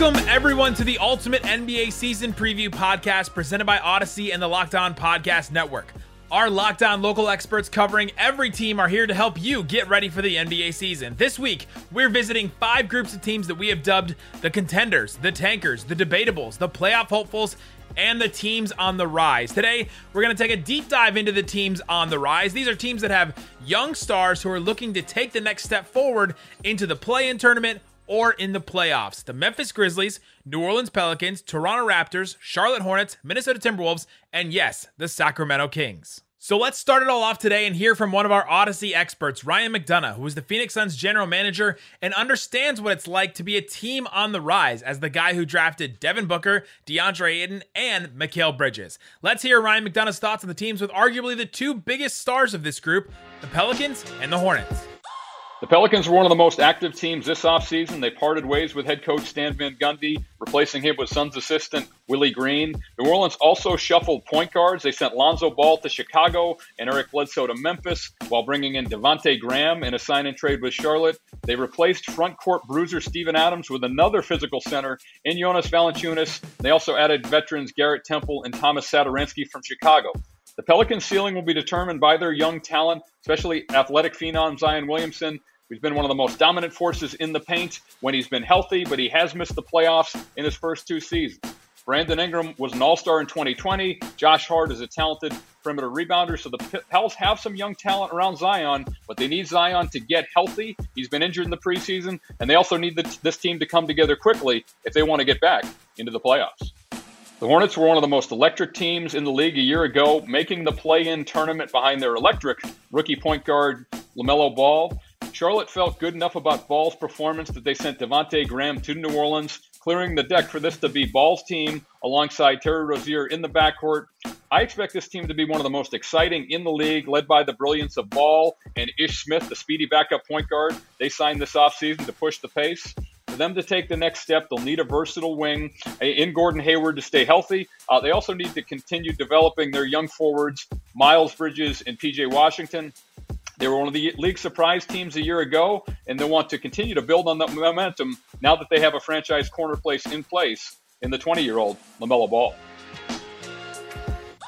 Welcome, everyone, to the Ultimate NBA Season Preview Podcast presented by Audacy and the Locked On Podcast Network. Our Locked On local experts covering every team are here to help you get ready for the NBA season. This week, we're visiting five groups of teams that we have dubbed the contenders, the tankers, the debatables, the playoff hopefuls, and the teams on the rise. Today, we're going to take a deep dive into the teams on the rise. These are teams that have young stars who are looking to take the next step forward into the play in tournament or in the playoffs. The Memphis Grizzlies, New Orleans Pelicans, Toronto Raptors, Charlotte Hornets, Minnesota Timberwolves, and yes, the Sacramento Kings. So let's start it all off today and hear from one of our Audacy experts, Ryan McDonough, who is the Phoenix Suns general manager and understands what it's like to be a team on the rise as the guy who drafted Devin Booker, DeAndre Ayton, and Mikal Bridges. Let's hear Ryan McDonough's thoughts on the teams with arguably the two biggest stars of this group, the Pelicans and the Hornets. The Pelicans were one of the most active teams this offseason. They parted ways with head coach Stan Van Gundy, replacing him with Suns assistant Willie Green. New Orleans also shuffled point guards. They sent Lonzo Ball to Chicago and Eric Bledsoe to Memphis while bringing in Devonte Graham in a sign and trade with Charlotte. They replaced front court bruiser Steven Adams with another physical center in Jonas Valanciunas. They also added veterans Garrett Temple and Thomas Satoransky from Chicago. The Pelicans' ceiling will be determined by their young talent, especially athletic phenom Zion Williamson, who's been one of the most dominant forces in the paint when he's been healthy, but he has missed the playoffs in his first two seasons. Brandon Ingram was an all star in 2020. Josh Hart is a talented perimeter rebounder. So the Pels have some young talent around Zion, but they need Zion to get healthy. He's been injured in the preseason, and they also need the, this team to come together quickly if they want to get back into the playoffs. The Hornets were one of the most electric teams in the league a year ago, making the play in tournament behind their electric rookie point guard, LaMelo Ball. Charlotte felt good enough about Ball's performance that they sent Devonte Graham to New Orleans, clearing the deck for this to be Ball's team alongside Terry Rozier in the backcourt. I expect this team to be one of the most exciting in the league, led by the brilliance of Ball and Ish Smith, the speedy backup point guard. They signed this offseason to push the pace. Them to take the next step, they'll need a versatile wing in Gordon Hayward to stay healthy. Uh, they also need to continue developing their young forwards, Miles Bridges and PJ Washington. They were one of the league surprise teams a year ago, and they want to continue to build on that momentum now that they have a franchise corner place in place in the 20 year old LaMelo Ball.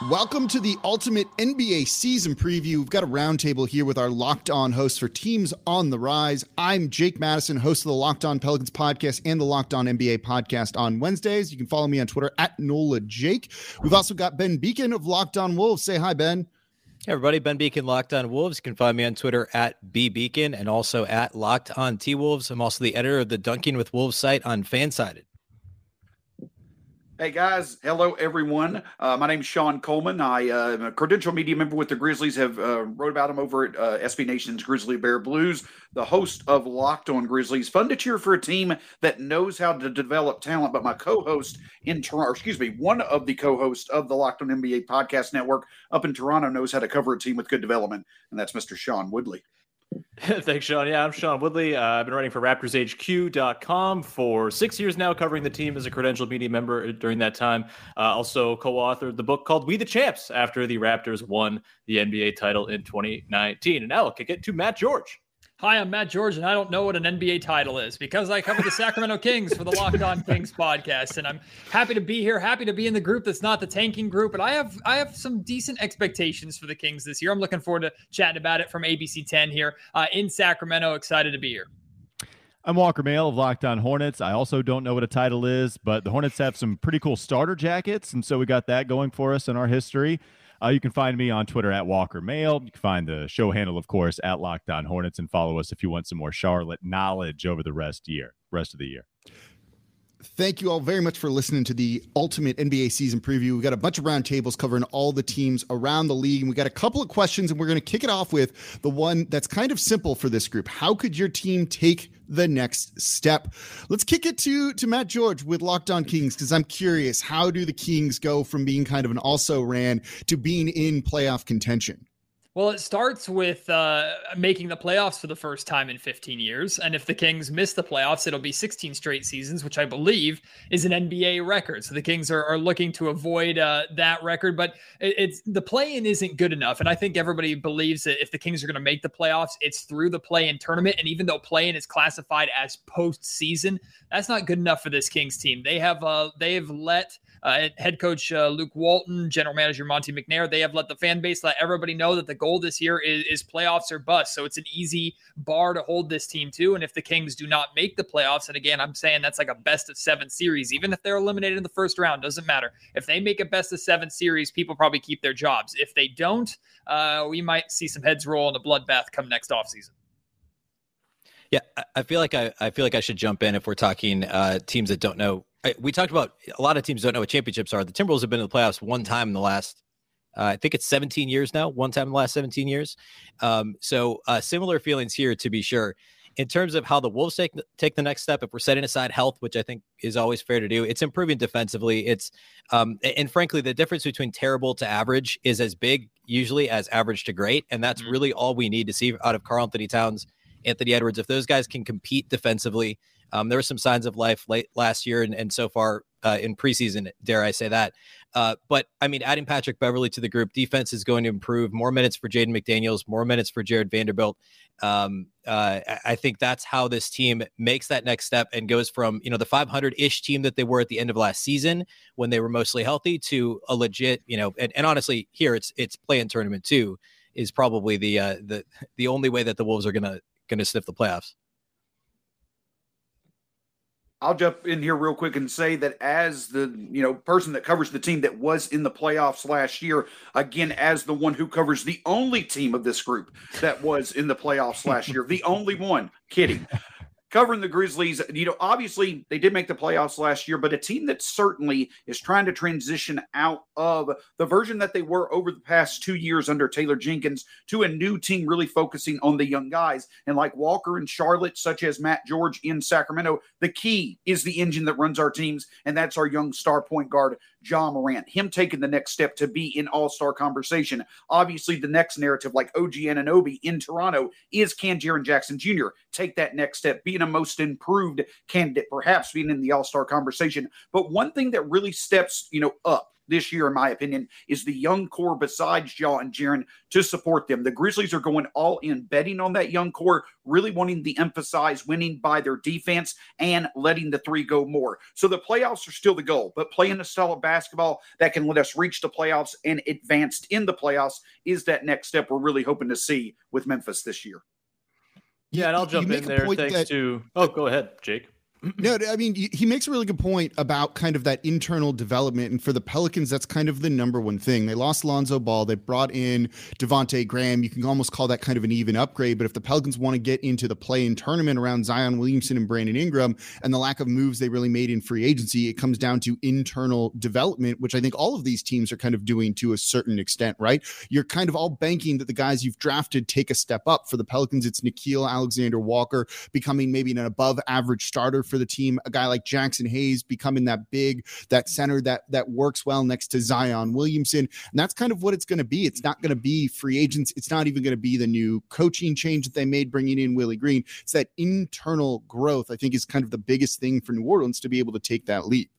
Welcome to the ultimate NBA season preview. We've got a roundtable here with our locked on hosts for teams on the rise. I'm Jake Madison, host of the Locked On Pelicans podcast and the Locked On NBA podcast on Wednesdays. You can follow me on Twitter at NOLA Jake. We've also got Ben Beacon of Locked On Wolves. Say hi, Ben. Hey everybody, Ben Beacon, Locked On Wolves. You can find me on Twitter at bbeacon and also at Locked On T Wolves. I'm also the editor of the Dunking with Wolves site on Fansided. Hey guys, hello everyone. Uh, my name is Sean Coleman. I uh, am a credential media member with the Grizzlies. Have uh, wrote about them over at uh, SB Nation's Grizzly Bear Blues. The host of Locked On Grizzlies. Fun to cheer for a team that knows how to develop talent. But my co-host in Toronto, excuse me, one of the co-hosts of the Locked On NBA podcast network up in Toronto knows how to cover a team with good development, and that's Mr. Sean Woodley. Thanks, Sean. Yeah, I'm Sean Woodley. Uh, I've been writing for RaptorsHQ.com for six years now, covering the team as a credentialed media member during that time. Uh, also co authored the book called We the Champs after the Raptors won the NBA title in 2019. And now I'll kick it to Matt George. Hi, I'm Matt George, and I don't know what an NBA title is because I cover the Sacramento Kings for the Locked On Kings podcast, and I'm happy to be here. Happy to be in the group that's not the tanking group, but I have I have some decent expectations for the Kings this year. I'm looking forward to chatting about it from ABC 10 here uh, in Sacramento. Excited to be here. I'm Walker Mail of Locked On Hornets. I also don't know what a title is, but the Hornets have some pretty cool starter jackets, and so we got that going for us in our history. Uh, you can find me on Twitter at Walker Mail. You can find the show handle, of course, at Locked On Hornets, and follow us if you want some more Charlotte knowledge over the rest year, rest of the year. Thank you all very much for listening to the ultimate NBA season preview. We got a bunch of roundtables covering all the teams around the league. And we got a couple of questions, and we're going to kick it off with the one that's kind of simple for this group. How could your team take the next step? Let's kick it to to Matt George with Locked On Kings because I'm curious. How do the Kings go from being kind of an also ran to being in playoff contention? Well, it starts with uh, making the playoffs for the first time in 15 years. And if the Kings miss the playoffs, it'll be 16 straight seasons, which I believe is an NBA record. So the Kings are, are looking to avoid uh, that record. But it, it's the play in isn't good enough. And I think everybody believes that if the Kings are going to make the playoffs, it's through the play in tournament. And even though play in is classified as postseason, that's not good enough for this Kings team. They have uh, they have let uh, head coach uh, Luke Walton, general manager Monte McNair, they have let the fan base let everybody know that the goal this year is, is playoffs or bust. So it's an easy bar to hold this team to. And if the Kings do not make the playoffs, and again, I'm saying that's like a best of seven series, even if they're eliminated in the first round, doesn't matter. If they make a best of seven series, people probably keep their jobs. If they don't, uh, we might see some heads roll in a bloodbath come next offseason. Yeah, I feel like I, I feel like I should jump in if we're talking uh, teams that don't know we talked about a lot of teams don't know what championships are. The Timberwolves have been in the playoffs one time in the last, uh, I think it's 17 years now, one time in the last 17 years. Um, so uh, similar feelings here, to be sure. In terms of how the Wolves take take the next step, if we're setting aside health, which I think is always fair to do, it's improving defensively. It's um, and frankly, the difference between terrible to average is as big usually as average to great, and that's mm-hmm. really all we need to see out of Karl-Anthony Towns, Anthony Edwards. If those guys can compete defensively, um, there were some signs of life late last year and, and so far uh, in preseason, dare I say that. Uh, but I mean, adding Patrick Beverley to the group, defense is going to improve. More minutes for Jaden McDaniels, more minutes for Jarred Vanderbilt. Um, uh, I think that's how this team makes that next step and goes from you know the 500 ish team that they were at the end of last season when they were mostly healthy to a legit you know. And, and honestly, here it's it's play in tournament too is probably the uh, the the only way that the Wolves are gonna gonna sniff the playoffs. I'll jump in here real quick and say that as the you know person that covers the team that was in the playoffs last year, again as the one who covers the only team of this group that was in the playoffs last year, the only one. Kidding covering the Grizzlies, you know, obviously they did make the playoffs last year, but a team that certainly is trying to transition out of the version that they were over the past two years under Taylor Jenkins to a new team really focusing on the young guys. And like Walker and Charlotte, such as Matt George in Sacramento, the key is the engine that runs our teams, and that's our young star point guard, Ja Morant, him taking the next step to be in all star conversation. Obviously, the next narrative, like OG Anunoby in Toronto, is can Jaren Jackson Jr. take that next step, being a most improved candidate, perhaps being in the all star conversation. But one thing that really steps, you know, up this year, in my opinion, is the young core besides Ja and Jaren to support them. The Grizzlies are going all in, betting on that young core, really wanting to emphasize winning by their defense and letting the three go more. So the playoffs are still the goal, but playing a style of basketball that can let us reach the playoffs and advanced in the playoffs is that next step we're really hoping to see with Memphis this year. Yeah, and I'll jump in there thanks that, to. Oh, go ahead, Jake no, I mean, he makes a really good point about kind of that internal development. And for the Pelicans, that's kind of the number one thing. They lost Lonzo Ball. They brought in Devonte Graham. You can almost call that kind of an even upgrade. But if the Pelicans want to get into the play in tournament around Zion Williamson and Brandon Ingram and the lack of moves they really made in free agency, it comes down to internal development, which I think all of these teams are kind of doing to a certain extent, right? You're kind of all banking that the guys you've drafted take a step up. For the Pelicans, it's Nickeil Alexander Walker becoming maybe an above average starter for the team. A guy like Jaxson Hayes becoming that big, that center that that works well next to Zion Williamson. And that's kind of what it's going to be. It's not going to be free agents. It's not even going to be the new coaching change that they made bringing in Willie Green. It's that internal growth, I think, is kind of the biggest thing for New Orleans to be able to take that leap.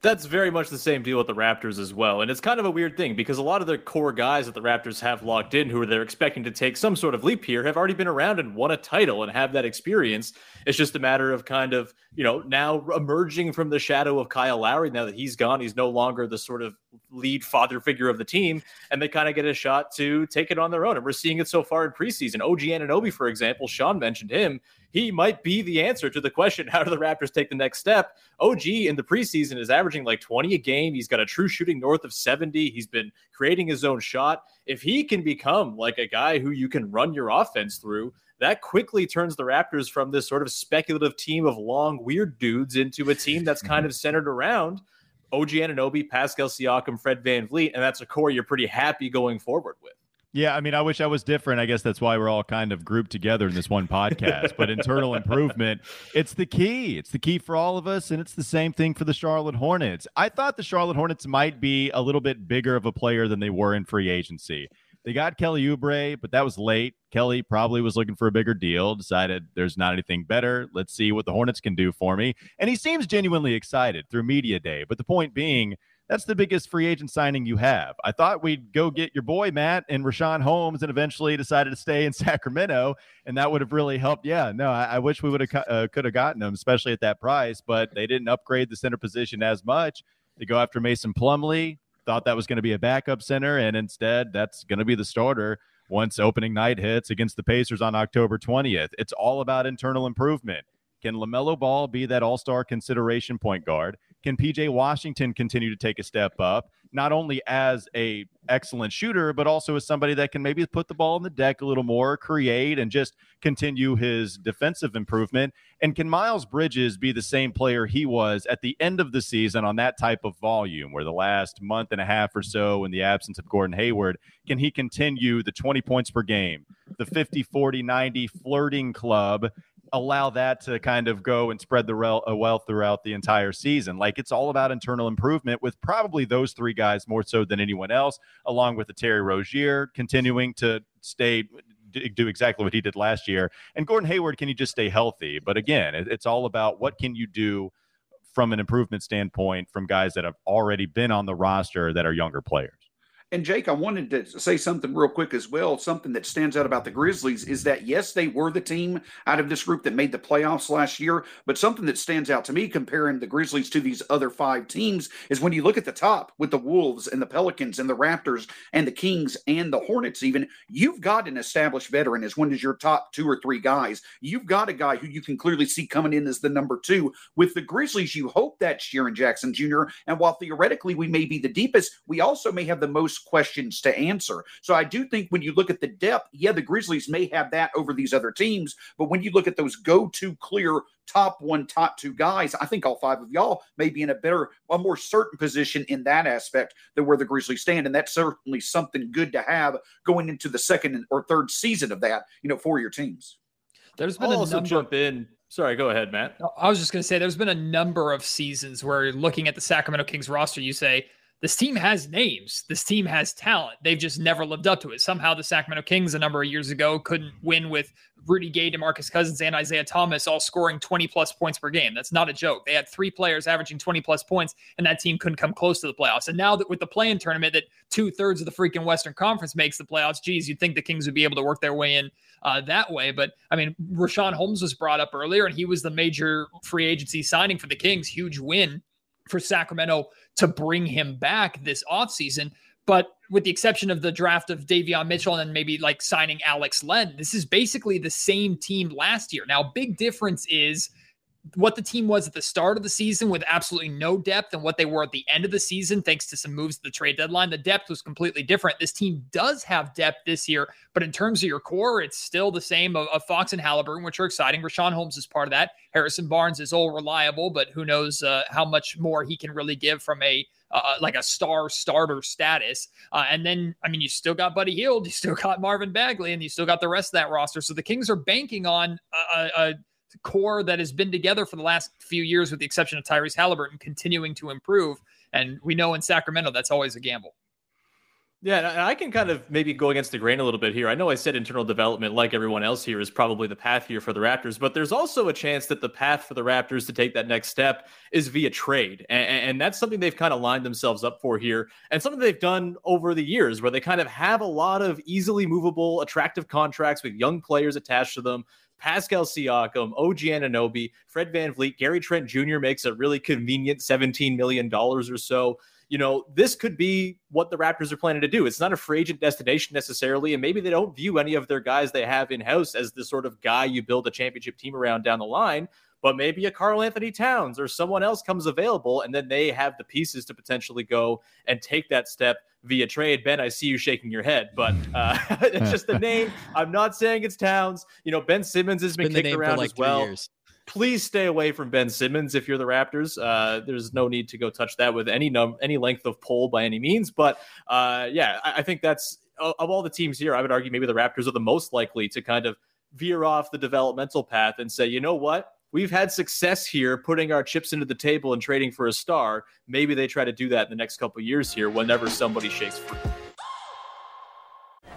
That's very much the same deal with the Raptors as well. And it's kind of a weird thing because a lot of the core guys that the Raptors have locked in who they're expecting to take some sort of leap here have already been around and won a title and have that experience. It's just a matter of kind of, you know, now emerging from the shadow of Kyle Lowry now that he's gone. He's no longer the sort of lead father figure of the team. And they kind of get a shot to take it on their own. And we're seeing it so far in preseason. OG Anunoby, for example, Sean mentioned him he might be the answer to the question how do the Raptors take the next step? OG in the preseason is averaging like 20 a game. He's got a true shooting north of 70. He's been creating his own shot. If he can become like a guy who you can run your offense through, that quickly turns the Raptors from this sort of speculative team of long, weird dudes into a team that's kind of centered around OG Anunoby, Pascal Siakam, Fred Van VanVleet, and that's a core you're pretty happy going forward with. Yeah, I mean, I wish I was different. I guess that's why we're all kind of grouped together in this one podcast. but internal improvement, it's the key. It's the key for all of us, and it's the same thing for the Charlotte Hornets. I thought the Charlotte Hornets might be a little bit bigger of a player than they were in free agency. They got Kelly Oubre, but that was late. Kelly probably was looking for a bigger deal, decided there's not anything better. Let's see what the Hornets can do for me. And he seems genuinely excited through Media Day. But the point being, that's the biggest free agent signing you have. I thought we'd go get your boy Matt and Richaun Holmes, and eventually decided to stay in Sacramento, and that would have really helped. Yeah, no, I, I wish we would have uh, could have gotten him, especially at that price, but they didn't upgrade the center position as much. They go after Mason Plumlee. Thought that was going to be a backup center, and instead, that's going to be the starter once opening night hits against the Pacers on October 20th. It's all about internal improvement. Can LaMelo Ball be that all star consideration point guard? Can PJ Washington continue to take a step up, not only as a excellent shooter, but also as somebody that can maybe put the ball on the deck a little more, create, and just continue his defensive improvement? And can Miles Bridges be the same player he was at the end of the season on that type of volume, where the last month and a half or so, in the absence of Gordon Hayward, can he continue the 20 points per game, the 50, 40, 90 flirting club? Allow that to kind of go and spread the rel- uh, wealth throughout the entire season. Like it's all about internal improvement with probably those three guys more so than anyone else, along with the Terry Rozier continuing to stay do exactly what he did last year. And Gordon Hayward, can you just stay healthy? But again, it's all about what can you do from an improvement standpoint from guys that have already been on the roster that are younger players. And Jake, I wanted to say something real quick as well. Something that stands out about the Grizzlies is that, yes, they were the team out of this group that made the playoffs last year. But something that stands out to me comparing the Grizzlies to these other five teams is when you look at the top with the Wolves and the Pelicans and the Raptors and the Kings and the Hornets, even, you've got an established veteran as one of your top two or three guys. You've got a guy who you can clearly see coming in as the number two. With the Grizzlies, you hope that's Jaren Jackson Jr. And while theoretically we may be the deepest, we also may have the most questions to answer. So I do think when you look at the depth, yeah, the Grizzlies may have that over these other teams, but when you look at those go-to clear top one, top two guys, I think all five of y'all may be in a better, a more certain position in that aspect than where the Grizzlies stand. And that's certainly something good to have going into the second or third season of that, you know, for your teams. There's been I'll a also number- jump in. Sorry, go ahead, Matt. I was just going to say there's been a number of seasons where looking at the Sacramento Kings roster, you say, this team has names. This team has talent. They've just never lived up to it. Somehow, the Sacramento Kings a number of years ago couldn't win with Rudy Gay, DeMarcus Cousins, and Isaiah Thomas all scoring 20 plus points per game. That's not a joke. They had three players averaging 20 plus points, and that team couldn't come close to the playoffs. And now that with the play-in tournament, that two thirds of the freaking Western Conference makes the playoffs, geez, you'd think the Kings would be able to work their way in uh, that way. But I mean, Richaun Holmes was brought up earlier, and he was the major free agency signing for the Kings. Huge win for Sacramento to bring him back this offseason. But with the exception of the draft of Davion Mitchell and maybe like signing Alex Len, this is basically the same team last year. Now, big difference is what the team was at the start of the season with absolutely no depth and what they were at the end of the season, thanks to some moves at the trade deadline. The depth was completely different. This team does have depth this year, but in terms of your core, it's still the same of, of Fox and Halliburton, which are exciting. Richaun Holmes is part of that. Harrison Barnes is all reliable, but who knows uh, how much more he can really give from a uh, uh, like a star starter status. Uh, and then, I mean, you still got Buddy Hield, you still got Marvin Bagley, and you still got the rest of that roster. So the Kings are banking on a, a, core that has been together for the last few years, with the exception of Tyrese Halliburton, continuing to improve. And we know in Sacramento that's always a gamble. Yeah, I can kind of maybe go against the grain a little bit here. I know I said internal development, like everyone else here, is probably the path here for the Raptors, but there's also a chance that the path for the Raptors to take that next step is via trade. And, and that's something they've kind of lined themselves up for here, and something they've done over the years where they kind of have a lot of easily movable, attractive contracts with young players attached to them. Pascal Siakam, OG Anunoby, Fred VanVleet, Gary Trent Jr. makes a really convenient $17 million or so you know, this could be what the Raptors are planning to do. It's not a free agent destination necessarily, and maybe they don't view any of their guys they have in house as the sort of guy you build a championship team around down the line. But maybe a Karl Anthony Towns or someone else comes available, and then they have the pieces to potentially go and take that step via trade. Ben, I see you shaking your head, but uh, it's just the name. I'm not saying it's Towns. You know, Ben Simmons has been, been kicked around like as well. Years please stay away from Ben Simmons if you're the Raptors. Uh, there's no need to go touch that with any num any length of pole by any means. But uh, yeah, I, I, think that's of all the teams here. I would argue maybe the Raptors are the most likely to kind of veer off the developmental path and say, you know what. We've had success here putting our chips into the table and trading for a star. Maybe they try to do that in the next couple years here whenever somebody shakes free.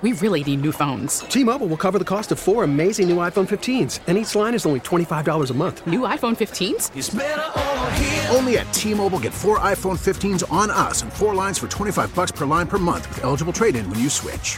We really need new phones. T-Mobile will cover the cost of four amazing new iPhone 15s, and each line is only $25 a month. New iPhone 15s? Only at T-Mobile get four iPhone 15s on us and four lines for 25 bucks per line per month with eligible trade-in when you switch.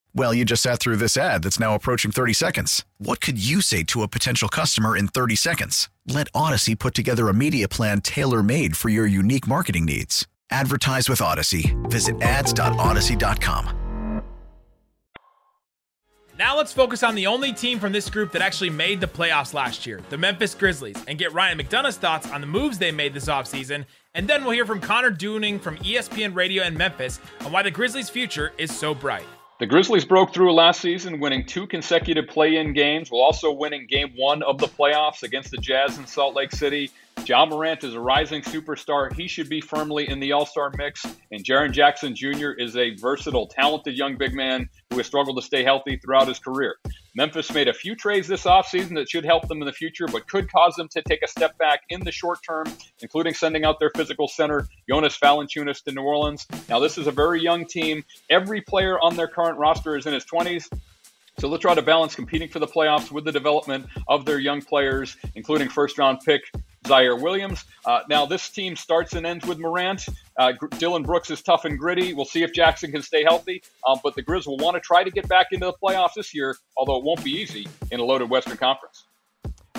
Well, you just sat through this ad that's now approaching 30 seconds. What could you say to a potential customer in 30 seconds? Let Audacy put together a media plan tailor made for your unique marketing needs. Advertise with Audacy. Visit ads.audacy.com. Now let's focus on the only team from this group that actually made the playoffs last year, the Memphis Grizzlies, and get Ryan McDonough's thoughts on the moves they made this offseason. And then we'll hear from Connor Dewing from ESPN Radio in Memphis on why the Grizzlies' future is so bright. The Grizzlies broke through last season, winning two consecutive play in games, while also winning game one of the playoffs against the Jazz in Salt Lake City. Ja Morant is a rising superstar. He should be firmly in the All Star mix. And Jaren Jackson Jr. is a versatile, talented young big man who has struggled to stay healthy throughout his career. Memphis made a few trades this offseason that should help them in the future, but could cause them to take a step back in the short term, including sending out their physical center, Jonas Valanciunas, to New Orleans. Now, this is a very young team. Every player on their current roster is in his 20s. So they'll try to balance competing for the playoffs with the development of their young players, including first round pick Ziaire Williams. Uh, now, this team starts and ends with Morant. Uh, Dillon Brooks is tough and gritty. We'll see if Jackson can stay healthy. Um, but the Grizz will want to try to get back into the playoffs this year, although it won't be easy in a loaded Western Conference.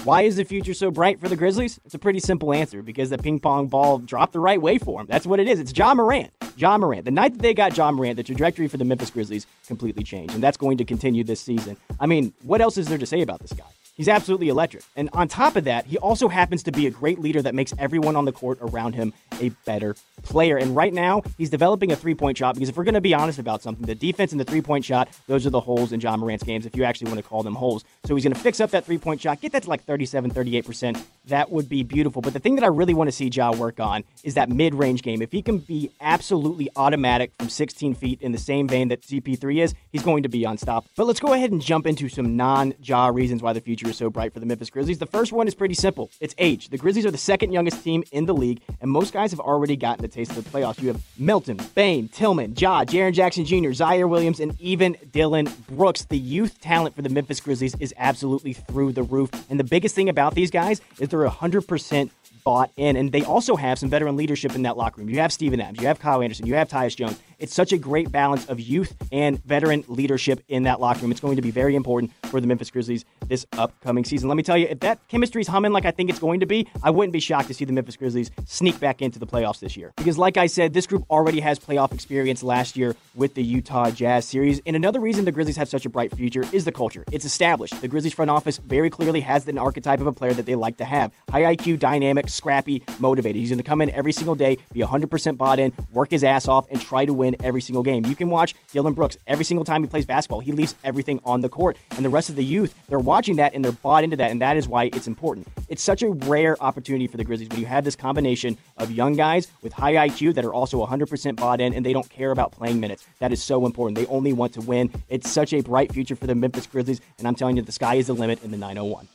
Why is the future so bright for the Grizzlies? It's a pretty simple answer because the ping pong ball dropped the right way for them. That's what it is. It's Ja Morant. Ja Morant. The night that they got Ja Morant, the trajectory for the Memphis Grizzlies completely changed, and that's going to continue this season. I mean, what else is there to say about this guy? He's absolutely electric. And on top of that, he also happens to be a great leader that makes everyone on the court around him a better player. And right now, he's developing a three point shot because if we're going to be honest about something, the defense and the three point shot, those are the holes in Ja Morant's games, if you actually want to call them holes. So he's going to fix up that three point shot, get that to like 37, 38%. That would be beautiful. But the thing that I really want to see Ja work on is that mid range game. If he can be absolutely automatic from 16 feet in the same vein that CP3 is, he's going to be unstoppable. But let's go ahead and jump into some non Ja reasons why the future future is so bright for the Memphis Grizzlies? The first one is pretty simple it's age. The Grizzlies are the second youngest team in the league, and most guys have already gotten a taste of the playoffs. You have Melton, Bain, Tillman, Ja, Jaren Jackson Jr., Ziaire Williams, and even Dillon Brooks. The youth talent for the Memphis Grizzlies is absolutely through the roof. And the biggest thing about these guys is they're 100% bought in. And they also have some veteran leadership in that locker room. You have Steven Adams, you have Kyle Anderson, you have Tyus Jones, It's such a great balance of youth and veteran leadership in that locker room. It's going to be very important for the Memphis Grizzlies this upcoming season. Let me tell you, if that chemistry's humming like I think it's going to be, I wouldn't be shocked to see the Memphis Grizzlies sneak back into the playoffs this year. Because, like I said, this group already has playoff experience last year with the Utah Jazz series. And another reason the Grizzlies have such a bright future is the culture. It's established. The Grizzlies front office very clearly has an archetype of a player that they like to have high IQ, dynamic, scrappy, motivated. He's going to come in every single day, be 100% bought in, work his ass off, and try to win every single game. You can watch Dillon Brooks every single time he plays basketball. He leaves everything on the court. And the rest of the youth, they're watching that and they're bought into that. And that is why it's important. It's such a rare opportunity for the Grizzlies when you have this combination of young guys with high IQ that are also 100% bought in and they don't care about playing minutes. That is so important. They only want to win. It's such a bright future for the Memphis Grizzlies. And I'm telling you, the sky is the limit in the 901.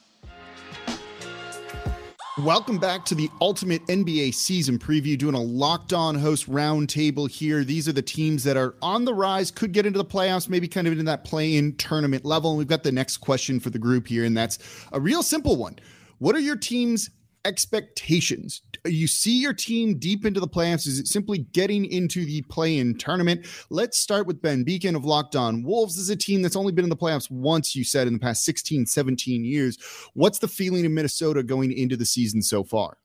Welcome back to the ultimate NBA season preview, doing a locked on host roundtable here. These are the teams that are on the rise, could get into the playoffs, maybe kind of into that play in tournament level. And we've got the next question for the group here, and that's a real simple one. What are your team's expectations? You see your team deep into the playoffs. Is it simply getting into the play in tournament? Let's start with Ben Beacon of Locked On Wolves. Is a team that's only been in the playoffs once, you said, in the past 16, 17 years. What's the feeling in Minnesota going into the season so far?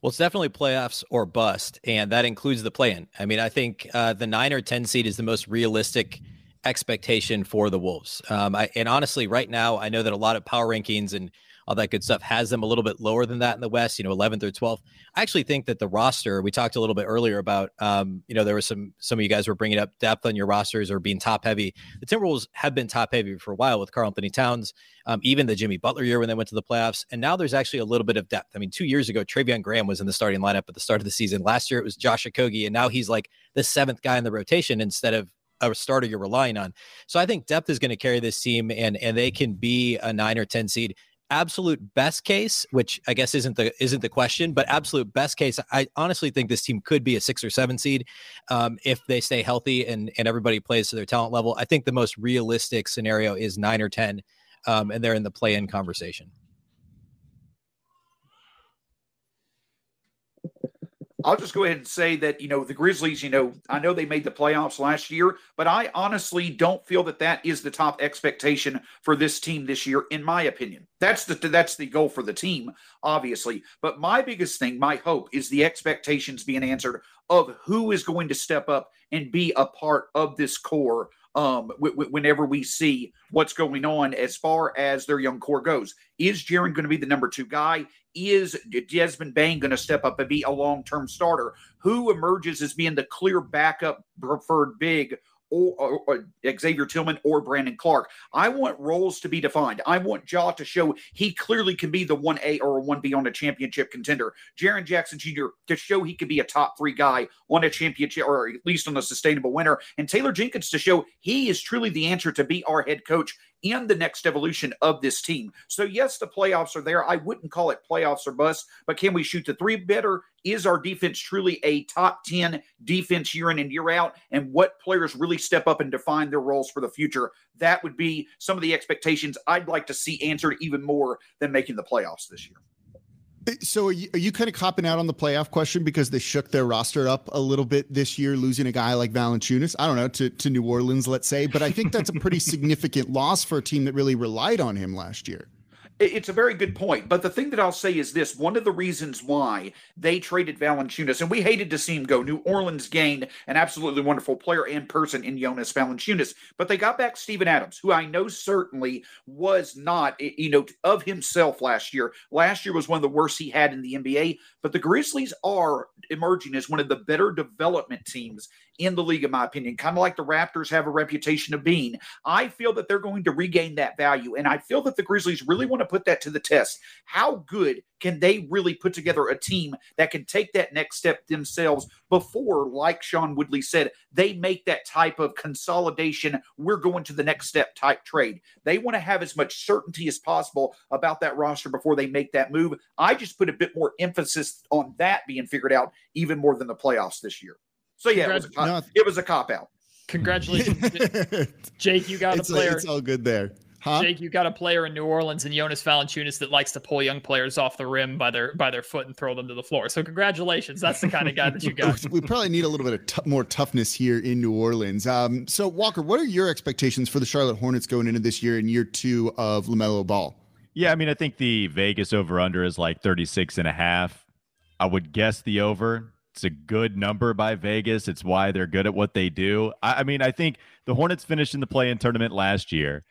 Well, it's definitely playoffs or bust, and that includes the play in. I mean, I think uh, the nine or 10 seed is the most realistic expectation for the Wolves. Um, I, and honestly, right now, I know that a lot of power rankings and all that good stuff has them a little bit lower than that in the West, you know, 11th or 12th. I actually think that the roster, we talked a little bit earlier about, um, you know, there was some, some of you guys were bringing up depth on your rosters or being top heavy. The Timberwolves have been top heavy for a while with Karl-Anthony Towns, um, even the Jimmy Butler year when they went to the playoffs. And now there's actually a little bit of depth. I mean, two years ago, Treveon Graham was in the starting lineup at the start of the season. Last year, it was Josh Okogie, and now he's like the seventh guy in the rotation instead of a starter you're relying on. So I think depth is going to carry this team and and they can be a 9 or 10 seed absolute best case, which I guess isn't the isn't the question, but absolute best case, I honestly think this team could be a six or seven seed um, if they stay healthy and and everybody plays to their talent level. I think the most realistic scenario is nine or ten, um, and they're in the play-in conversation. I'll just go ahead and say that, you know, the Grizzlies, you know, I know they made the playoffs last year, but I honestly don't feel that that is the top expectation for this team this year, in my opinion. That's the that's the goal for the team, obviously. But my biggest thing, my hope, is the expectations being answered of who is going to step up and be a part of this core um, w- w- whenever we see what's going on as far as their young core goes. Is Jaren going to be the number two guy? Is Desmond Bane going to step up and be a long term starter? Who emerges as being the clear backup preferred big or, or, or, Xavier Tillman or Brandon Clarke. I want roles to be defined. I want Ja to show he clearly can be the 1A or a 1B on a championship contender. Jaren Jackson Jr. to show he could be a top three guy on a championship or at least on a sustainable winner. And Taylor Jenkins to show he is truly the answer to be our head coach in the next evolution of this team. So, yes, the playoffs are there. I wouldn't call it playoffs or bust, but can we shoot the three better? Is our defense truly a top 10 defense year in and year out? And what players really step up and define their roles for the future? That would be some of the expectations I'd like to see answered even more than making the playoffs this year. So are you, are you, kind of copping out on the playoff question because they shook their roster up a little bit this year, losing a guy like Valanciunas? I don't know to to New Orleans, let's say, but I think that's a pretty significant loss for a team that really relied on him last year. It's a very good point. But the thing that I'll say is this one of the reasons why they traded Valanciunas, and we hated to see him go. New Orleans gained an absolutely wonderful player and person in Jonas Valanciunas, but they got back Steven Adams, who I know certainly was not, you know, of himself last year. Last year was one of the worst he had in the NBA, but the Grizzlies are emerging as one of the better development teams in the league, in my opinion, kind of like the Raptors have a reputation of being. I feel that they're going to regain that value. And I feel that the Grizzlies really want to put that to the test. How good can they really put together a team that can take that next step themselves before, like Sean Woodley said, they make that type of consolidation, we're going to the next step type trade? They want to have as much certainty as possible about that roster before they make that move. I just put a bit more emphasis on that being figured out even more than the playoffs this year. So yeah, it was a cop, it was a cop out. Congratulations, Jake. You got it's a player. it's all good there. Huh? Jake, you got a player in New Orleans and Jonas Valanciunas that likes to pull young players off the rim by their by their foot and throw them to the floor. So congratulations, that's the kind of guy that you got. we probably need a little bit of t- more toughness here in New Orleans. Um, so Walker, what are your expectations for the Charlotte Hornets going into this year in year two of LaMelo Ball? Yeah, I mean, I think the Vegas over under is like 36 and a half. I would guess the over. It's a good number by Vegas. It's why they're good at what they do. I, I mean, I think the Hornets finished in the play in tournament last year.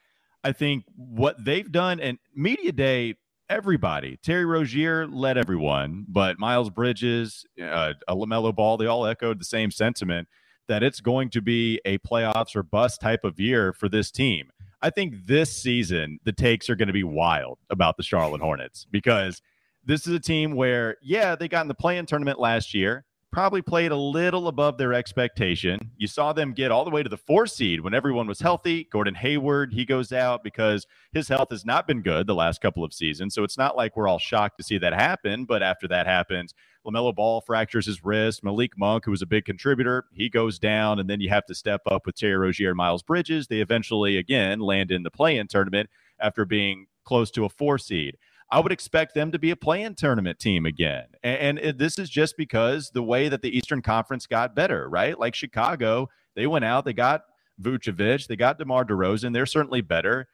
I think what they've done and media day, everybody, Terry Rozier led everyone, but Miles Bridges, uh, a LaMelo Ball, they all echoed the same sentiment that it's going to be a playoffs or bust type of year for this team. I think this season the takes are going to be wild about the Charlotte Hornets because this is a team where, yeah, they got in the play-in tournament last year probably played a little above their expectation. You saw them get all the way to the four seed when everyone was healthy. Gordon Hayward, he goes out because his health has not been good the last couple of seasons. So it's not like we're all shocked to see that happen. But after that happens, LaMelo Ball fractures his wrist. Malik Monk, who was a big contributor, he goes down. And then you have to step up with Terry Rozier and Miles Bridges. They eventually, again, land in the play in tournament after being close to a four seed. I would expect them to be a play-in tournament team again. And, and this is just because the way that the Eastern Conference got better, right? Like Chicago, they went out, they got Vucevic, they got DeMar DeRozan. They're certainly better.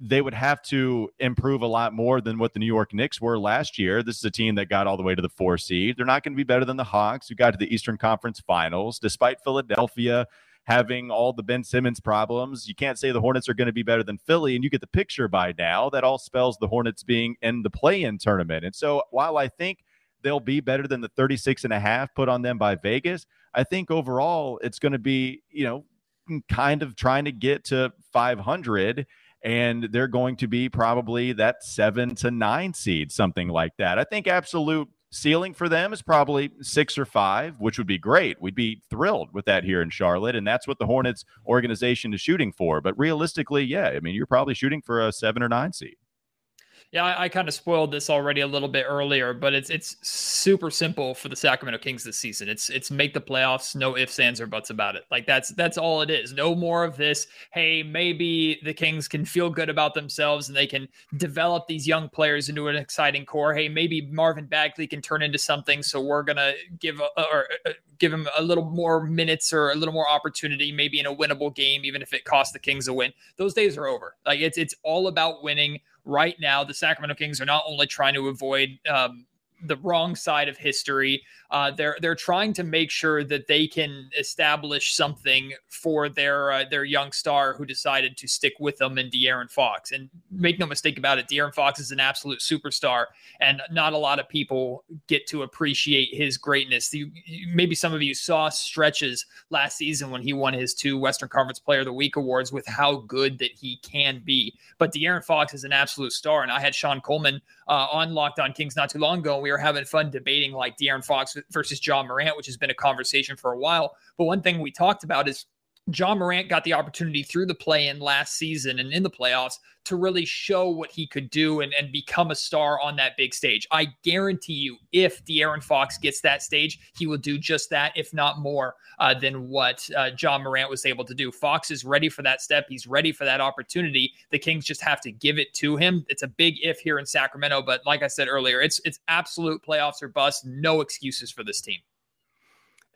They would have to improve a lot more than what the New York Knicks were last year. This is a team that got all the way to the four seed. They're not going to be better than the Hawks, who got to the Eastern Conference Finals, despite Philadelphia having all the Ben Simmons problems. You can't say the Hornets are going to be better than Philly, and you get the picture by now. That all spells the Hornets being in the play in tournament. And so while I think they'll be better than the 36 and a half put on them by Vegas, I think overall it's going to be, you know, kind of trying to get to 500 and they're going to be probably that seven to nine seed, something like that. I think absolute Ceiling for them is probably six or five, which would be great. We'd be thrilled with that here in Charlotte. And that's what the Hornets organization is shooting for. But realistically, yeah, I mean, you're probably shooting for a seven or nine seed. Yeah, I, I kind of spoiled this already a little bit earlier, but it's it's super simple for the Sacramento Kings this season. It's it's make the playoffs, no ifs, ands, or buts about it. Like that's that's all it is. No more of this. Hey, maybe the Kings can feel good about themselves and they can develop these young players into an exciting core. Hey, maybe Marvin Bagley can turn into something, so we're gonna give a, or uh, give him a little more minutes or a little more opportunity, maybe in a winnable game, even if it costs the Kings a win. Those days are over. Like it's it's all about winning right now, the Sacramento Kings are not only trying to avoid um, the wrong side of history. Uh, they're they're trying to make sure that they can establish something for their uh, their young star who decided to stick with them in De'Aaron Fox. And make no mistake about it, De'Aaron Fox is an absolute superstar, and not a lot of people get to appreciate his greatness. The, maybe some of you saw stretches last season when he won his two Western Conference Player of the Week awards with how good that he can be. But De'Aaron Fox is an absolute star, and I had Sean Coleman uh, on Locked On Kings not too long ago. We were having fun debating like De'Aaron Fox versus Ja Morant, which has been a conversation for a while. But one thing we talked about is Ja Morant got the opportunity through the play in last season and in the playoffs to really show what he could do and, and become a star on that big stage. I guarantee you, if De'Aaron Fox gets that stage, he will do just that, if not more, uh, than what uh, Ja Morant was able to do. Fox is ready for that step. He's ready for that opportunity. The Kings just have to give it to him. It's a big if here in Sacramento, but like I said earlier, it's it's absolute playoffs or bust. No excuses for this team.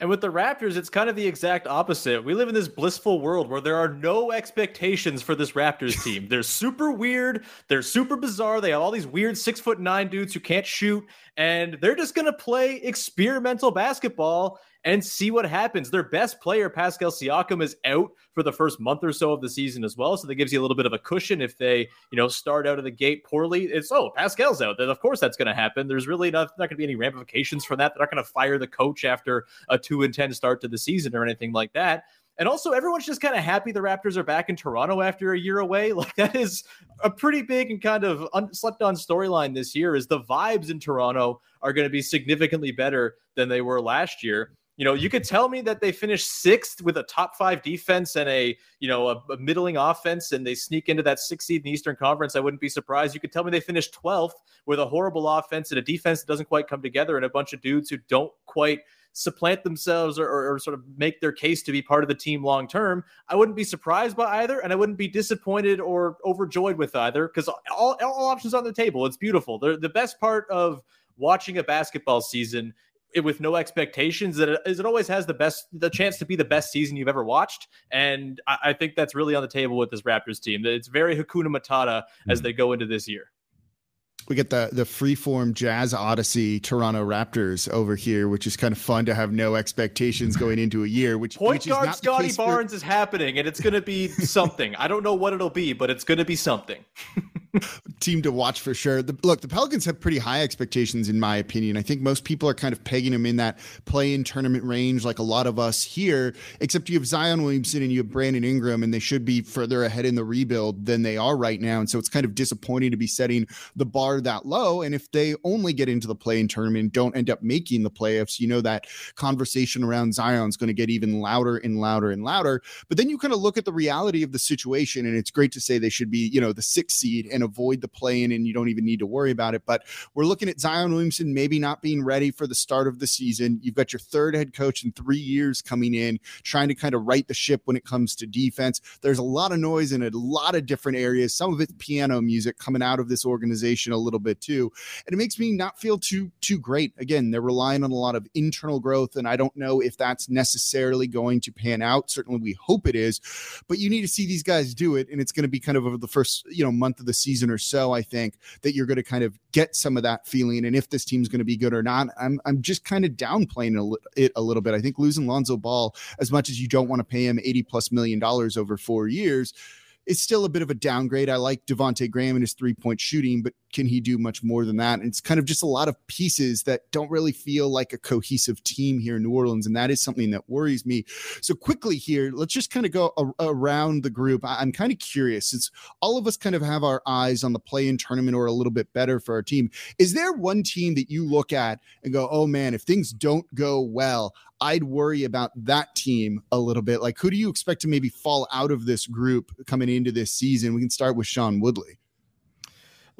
And with the Raptors, it's kind of the exact opposite. We live in this blissful world where there are no expectations for this Raptors team. They're super weird. They're super bizarre. They have all these weird six foot nine dudes who can't shoot, and they're just going to play experimental basketball and see what happens. Their best player, Pascal Siakam, is out for the first month or so of the season as well. So that gives you a little bit of a cushion if they, you know, start out of the gate poorly. It's, oh, Pascal's out. Then, of course, that's going to happen. There's really not, not going to be any ramifications from that. They're not going to fire the coach after a 2 and 10 start to the season or anything like that. And also, everyone's just kind of happy the Raptors are back in Toronto after a year away. Like that is a pretty big and kind of un- slept on storyline this year. Is the vibes in Toronto are going to be significantly better than they were last year you know, you could tell me that they finished sixth with a top five defense and a, you know, a, a, middling offense and they sneak into that sixth seed in the Eastern Conference. I wouldn't be surprised. You could tell me they finished 12th with a horrible offense and a defense that doesn't quite come together and a bunch of dudes who don't quite supplant themselves or, or, or, sort of make their case to be part of the team long term, I wouldn't be surprised by either, and I wouldn't be disappointed or overjoyed with either because all, all options on the table. It's beautiful. They're, the best part of watching a basketball season it, with no expectations that it, it always has the best the chance to be the best season you've ever watched and I, I think that's really on the table with this raptors team it's very hakuna matata mm-hmm. as they go into this year we get the the freeform jazz odyssey Toronto Raptors over here, which is kind of fun to have no expectations going into a year. Which point which guard Scottie Barnes for... is happening, and it's going to be something. I don't know what it'll be, but it's going to be something. team to watch for sure. The, look, the Pelicans have pretty high expectations, in my opinion. I think most people are kind of pegging them in that play-in tournament range, like a lot of us here. Except you have Zion Williamson and you have Brandon Ingram, and they should be further ahead in the rebuild than they are right now. And so it's kind of disappointing to be setting the bar that low. And if they only get into the play-in tournament, don't end up making the playoffs, you know that conversation around Zion is going to get even louder and louder and louder. But then you kind of look at the reality of the situation, and it's great to say they should be, you know, the sixth seed and avoid the play in, and you don't even need to worry about it. But we're looking at Zion Williamson maybe not being ready for the start of the season. You've got your third head coach in three years coming in, trying to kind of right the ship when it comes to defense. There's a lot of noise in a lot of different areas. Some of it's piano music coming out of this organization a little bit too, and it makes me not feel too too great. Again, they're relying on a lot of internal growth, and I don't know if that's necessarily going to pan out. Certainly, we hope it is, but you need to see these guys do it, and it's going to be kind of over the first you know month of the season or so. I think that you're going to kind of get some of that feeling, and if this team's going to be good or not. I'm I'm just kind of downplaying it a little bit. I think losing Lonzo Ball, as much as you don't want to pay him 80 plus million dollars over four years, it's still a bit of a downgrade. I like Devonte Graham and his three point shooting, but can he do much more than that? And it's kind of just a lot of pieces that don't really feel like a cohesive team here in New Orleans. And that is something that worries me. So, quickly here, let's just kind of go a- around the group. I- I'm kind of curious since all of us kind of have our eyes on the play in tournament or a little bit better for our team. Is there one team that you look at and go, oh man, if things don't go well, I'd worry about that team a little bit. Like, who do you expect to maybe fall out of this group coming into this season? We can start with Sean Woodley.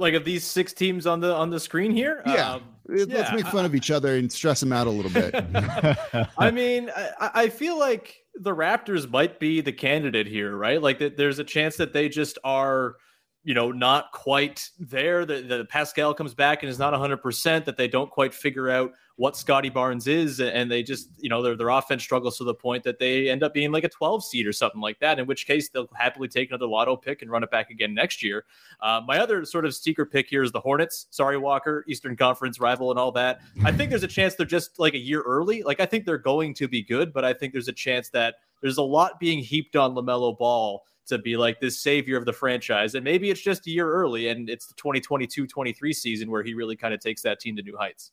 Like of these six teams on the on the screen here, yeah. Um, Let's make fun of each other and stress them out a little bit. I mean, I, I, feel like the Raptors might be the candidate here, right? Like that, there's a chance that they just are you know, not quite there. The, the Pascal comes back and is not 100%, that they don't quite figure out what Scottie Barnes is. And they just, you know, their, their offense struggles to the point that they end up being like a 12 seed or something like that, in which case they'll happily take another lotto pick and run it back again next year. Uh, my other sort of seeker pick here is the Hornets. Sorry, Walker, Eastern Conference rival and all that. I think there's a chance they're just like a year early. Like, I think they're going to be good, but I think there's a chance that there's a lot being heaped on LaMelo Ball to be like this savior of the franchise. And maybe it's just a year early and it's the 2022 23 season where he really kind of takes that team to new heights.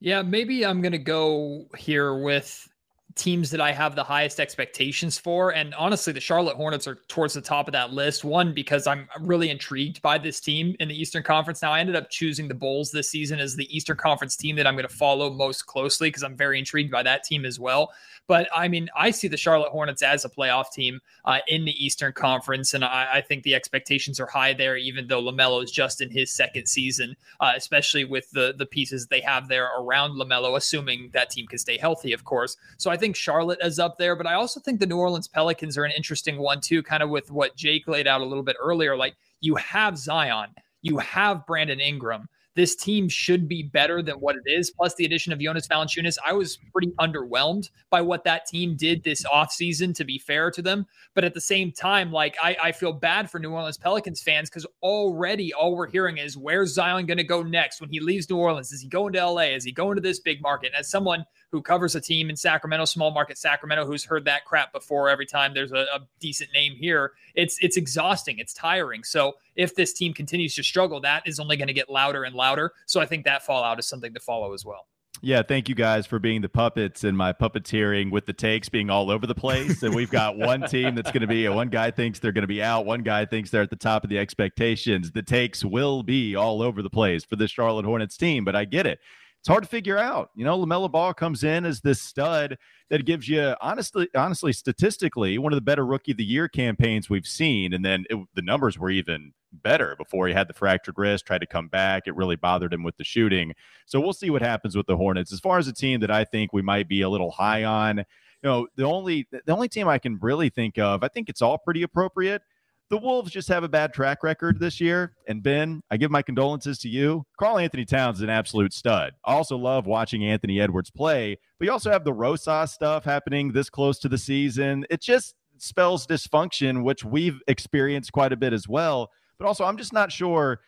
Yeah, maybe I'm going to go here with teams that I have the highest expectations for. And honestly, the Charlotte Hornets are towards the top of that list. One, because I'm really intrigued by this team in the Eastern Conference. Now, I ended up choosing the Bulls this season as the Eastern Conference team that I'm going to follow most closely because I'm very intrigued by that team as well. But I mean, I see the Charlotte Hornets as a playoff team uh, in the Eastern Conference, and I, I, think the expectations are high there. Even though Lamelo is just in his second season, uh, especially with the the pieces they have there around Lamelo, assuming that team can stay healthy, of course. So I think Charlotte is up there, but I also think the New Orleans Pelicans are an interesting one too, kind of with what Jake laid out a little bit earlier. Like you have Zion, you have Brandon Ingram this team should be better than what it is. Plus, the addition of Jonas Valanciunas, I was pretty underwhelmed by what that team did this offseason, to be fair to them. But at the same time, like, I, I feel bad for New Orleans Pelicans fans because already all we're hearing is where's Zion going to go next when he leaves New Orleans? Is he going to LA? Is he going to this big market? And as someone who covers a team in Sacramento, small market Sacramento, who's heard that crap before every time there's a, a decent name here. It's it's exhausting, it's tiring. So if this team continues to struggle, that is only going to get louder and louder. So I think that fallout is something to follow as well. Yeah, thank you guys for being the puppets and my puppeteering with the takes being all over the place. And we've got one team that's going to be one guy thinks they're going to be out, one guy thinks they're at the top of the expectations. The takes will be all over the place for the Charlotte Hornets team, but I get it it's hard to figure out. You know, LaMelo Ball comes in as this stud that gives you, honestly, honestly, statistically, one of the better rookie of the year campaigns we've seen. And then it, the numbers were even better before he had the fractured wrist, tried to come back. It really bothered him with the shooting. So we'll see what happens with the Hornets. As far as a team that I think we might be a little high on, you know, the only the only team I can really think of, I think it's all pretty appropriate the Wolves just have a bad track record this year. And Ben, I give my condolences to you. Karl-Anthony Towns is an absolute stud. I also love watching Anthony Edwards play, but you also have the Rosas stuff happening this close to the season. It just spells dysfunction, which we've experienced quite a bit as well. But also, I'm just not sure.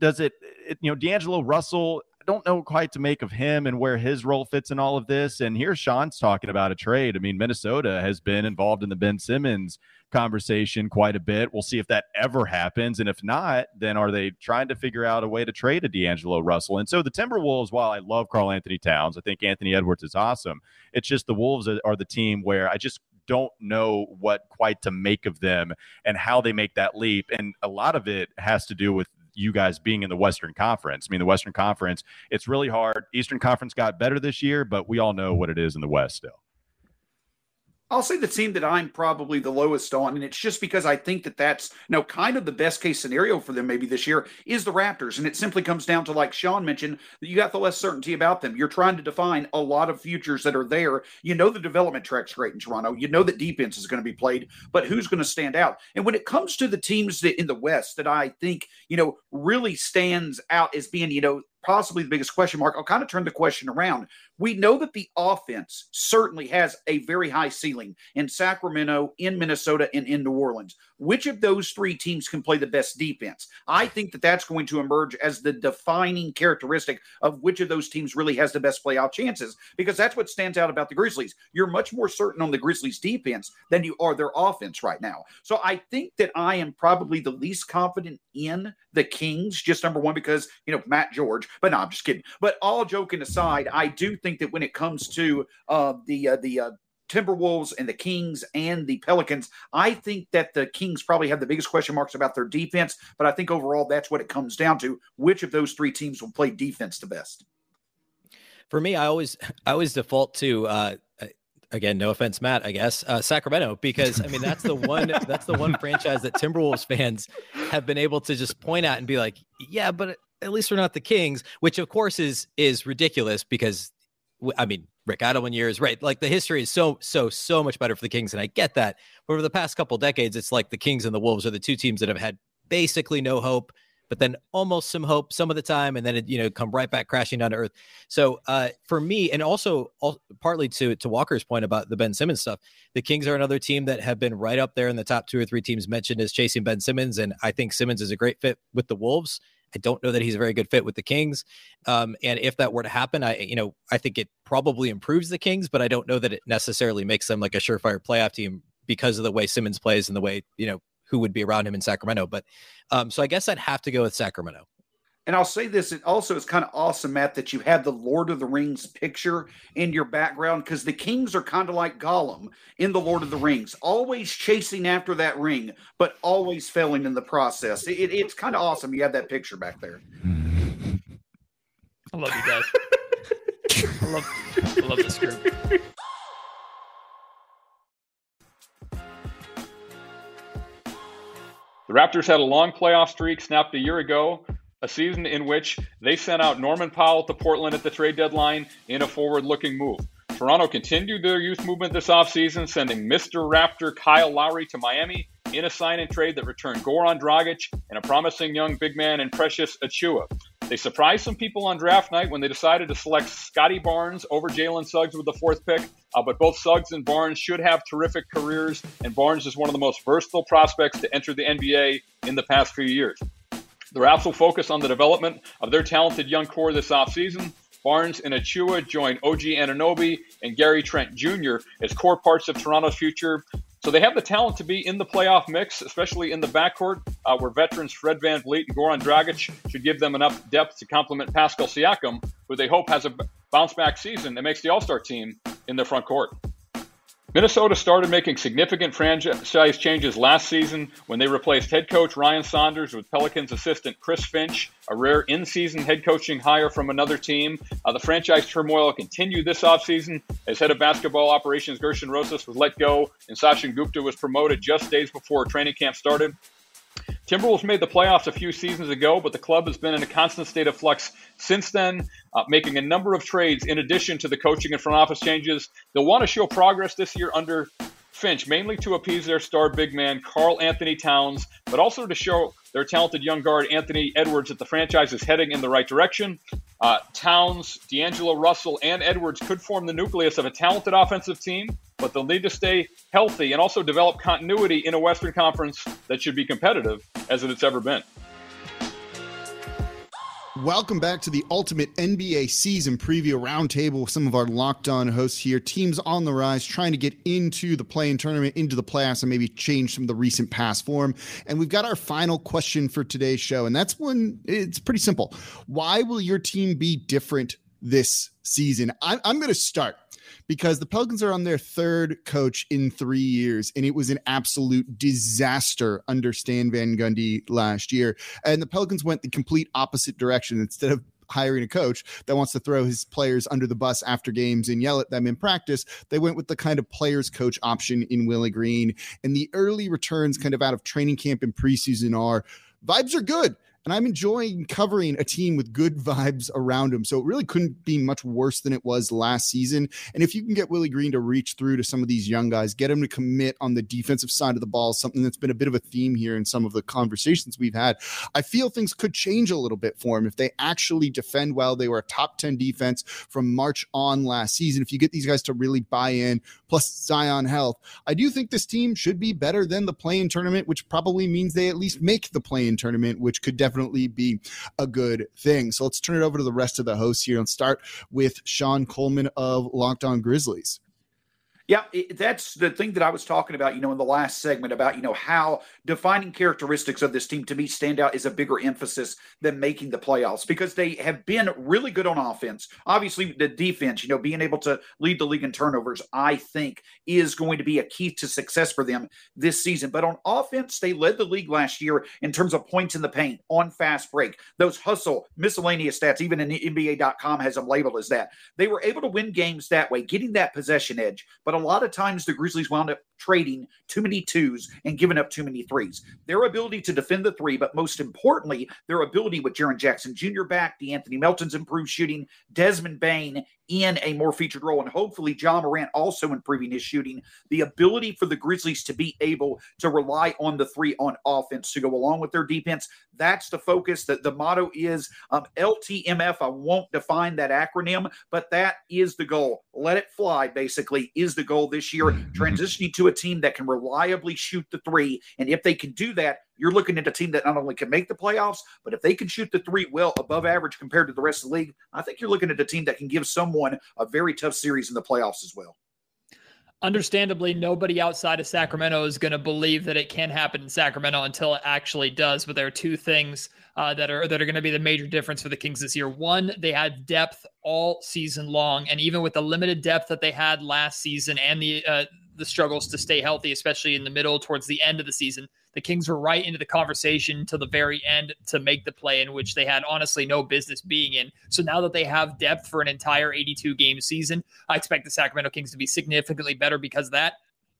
Does it, it you know, D'Angelo Russell, I don't know quite to make of him and where his role fits in all of this. And here Sean's talking about a trade. I mean, Minnesota has been involved in the Ben Simmons conversation quite a bit. We'll see if that ever happens. And if not, then are they trying to figure out a way to trade a D'Angelo Russell? And so the Timberwolves, while I love Karl-Anthony Towns, I think Anthony Edwards is awesome. It's just the Wolves are the team where I just don't know what quite to make of them and how they make that leap. And a lot of it has to do with you guys being in the Western Conference. I mean, the Western Conference, it's really hard. Eastern Conference got better this year, but we all know what it is in the West still. I'll say the team that I'm probably the lowest on, and it's just because I think that that's you know kind of the best case scenario for them maybe this year is the Raptors, and it simply comes down to like Sean mentioned that you got the less certainty about them. You're trying to define a lot of futures that are there. You know the development track's great in Toronto. You know that defense is going to be played, but who's going to stand out? And when it comes to the teams that in the West that I think you know really stands out as being you know possibly the biggest question mark, I'll kind of turn the question around. We know that the offense certainly has a very high ceiling in Sacramento, in Minnesota, and in New Orleans. Which of those three teams can play the best defense? I think that that's going to emerge as the defining characteristic of which of those teams really has the best playoff chances, because that's what stands out about the Grizzlies. You're much more certain on the Grizzlies' defense than you are their offense right now. So I think that I am probably the least confident in the Kings, just number one, because, you know, Matt George, but no, I'm just kidding. But all joking aside, I do think that when it comes to uh, the uh, the uh, Timberwolves and the Kings and the Pelicans, I think that the Kings probably have the biggest question marks about their defense. But I think overall, that's what it comes down to: which of those three teams will play defense the best. For me, I always I always default to uh, again, no offense, Matt, I guess, uh, Sacramento, because I mean that's the one that's the one franchise that Timberwolves fans have been able to just point at and be like, yeah, but at least we're not the Kings, which of course is is ridiculous because I mean Rick Adelman years, right? Like the history is so so so much better for the Kings, and I get that. But over the past couple decades, it's like the Kings and the Wolves are the two teams that have had basically no hope but then almost some hope some of the time, and then it you know come right back crashing down to earth. So uh, for me, and also all, partly to to Walker's point about the Ben Simmons stuff, the Kings are another team that have been right up there in the top two or three teams mentioned as chasing Ben Simmons, and I think Simmons is a great fit with the Wolves. I don't know that he's a very good fit with the Kings. Um, and if that were to happen, I you know I think it probably improves the Kings, but I don't know that it necessarily makes them like a surefire playoff team because of the way Simmons plays and the way you know who would be around him in Sacramento. But um, so I guess I'd have to go with Sacramento. And I'll say this, it also is kind of awesome, Matt, that you have the Lord of the Rings picture in your background because the kings are kind of like Gollum in the Lord of the Rings, always chasing after that ring, but always failing in the process. It, it's kind of awesome. You have that picture back there. I love you guys. I love, I love this group. The Raptors had a long playoff streak snapped a year ago, a season in which they sent out Norman Powell to Portland at the trade deadline in a forward looking move. Toronto continued their youth movement this offseason, sending Mr. Raptor Kyle Lowry to Miami in a sign and trade that returned Goran Dragic and a promising young big man in Precious Achiuwa. They surprised some people on draft night when they decided to select Scottie Barnes over Jalen Suggs with the fourth pick. Uh, but both Suggs and Barnes should have terrific careers, and Barnes is one of the most versatile prospects to enter the NBA in the past few years. The Raps will focus on the development of their talented young core this offseason. Barnes and Achiuwa join OG Anunoby and Gary Trent Jr. as core parts of Toronto's future. So they have the talent to be in the playoff mix, especially in the backcourt, uh, where veterans Fred Van VanVleet and Goran Dragic should give them enough depth to complement Pascal Siakam, who they hope has a bounce back season that makes the All Star team in the front court. Minnesota started making significant franchise changes last season when they replaced head coach Ryan Saunders with Pelicans assistant Chris Finch, a rare in season head coaching hire from another team. Uh, the franchise turmoil continued this offseason as head of basketball operations Gersson Rosas was let go and Sachin Gupta was promoted just days before training camp started. Timberwolves made the playoffs a few seasons ago, but the club has been in a constant state of flux since then, uh, making a number of trades in addition to the coaching and front office changes. They'll want to show progress this year under Finch, mainly to appease their star big man, Karl Anthony Towns, but also to show their talented young guard, Anthony Edwards, that the franchise is heading in the right direction. Uh, Towns, D'Angelo Russell, and Edwards could form the nucleus of a talented offensive team, but they'll need to stay healthy and also develop continuity in a Western Conference that should be competitive as it's ever been. Welcome back to the Ultimate NBA Season Preview Roundtable with some of our locked on hosts here. Teams on the rise, trying to get into the play-in tournament, into the playoffs, and maybe change some of the recent past form. And we've got our final question for today's show, and that's one. It's pretty simple. Why will your team be different this season? I'm, I'm going to start because the Pelicans are on their third coach in three years, and it was an absolute disaster under Stan Van Gundy last year. And the Pelicans went the complete opposite direction. Instead of hiring a coach that wants to throw his players under the bus after games and yell at them in practice. They went with the kind of players coach option in Willie Green. And the early returns kind of out of training camp and preseason are vibes are good and I'm enjoying covering a team with good vibes around him. So it really couldn't be much worse than it was last season. And if you can get Willie Green to reach through to some of these young guys, get him to commit on the defensive side of the ball, something that's been a bit of a theme here in some of the conversations we've had, I feel things could change a little bit for him if they actually defend well. They were a top 10 defense from March on last season. If you get these guys to really buy in, plus Zion health, I do think this team should be better than the play-in tournament, which probably means they at least make the play-in tournament, which could definitely definitely be a good thing. So let's turn it over to the rest of the hosts here and start with Sean Coleman of Locked On Grizzlies. Yeah, it, that's the thing that I was talking about, you know, in the last segment about, you know, how defining characteristics of this team to me stand out is a bigger emphasis than making the playoffs because they have been really good on offense. Obviously, the defense, you know, being able to lead the league in turnovers, I think is going to be a key to success for them this season. But on offense, they led the league last year in terms of points in the paint on fast break. Those hustle, miscellaneous stats, even in NBA.com has them labeled as that. They were able to win games that way, getting that possession edge. But a lot of times the Grizzlies wound up trading too many twos and giving up too many threes. Their ability to defend the three, but most importantly, their ability with Jaren Jackson Jr. back, De'Anthony Melton's improved shooting, Desmond Bane in a more featured role, and hopefully Ja Morant also improving his shooting. The ability for the Grizzlies to be able to rely on the three on offense to go along with their defense. That's the focus. That the motto is um, LTMF. I won't define that acronym, but that is the goal. Let it fly. Basically, is the goal this year. Mm-hmm. Transitioning to a team that can reliably shoot the three, and if they can do that, you're looking at a team that not only can make the playoffs, but if they can shoot the three well above average compared to the rest of the league, I think you're looking at a team that can give someone a very tough series in the playoffs as well. Understandably, nobody outside of Sacramento is going to believe that it can happen in Sacramento until it actually does. But there are two things uh, that are that are going to be the major difference for the Kings this year. One, they had depth all season long, and even with the limited depth that they had last season and the uh, the struggles to stay healthy, especially in the middle towards the end of the season, the Kings were right into the conversation to the very end to make the play in which they had honestly no business being in. So now that they have depth for an entire 82 game season, I expect the Sacramento Kings to be significantly better because of that.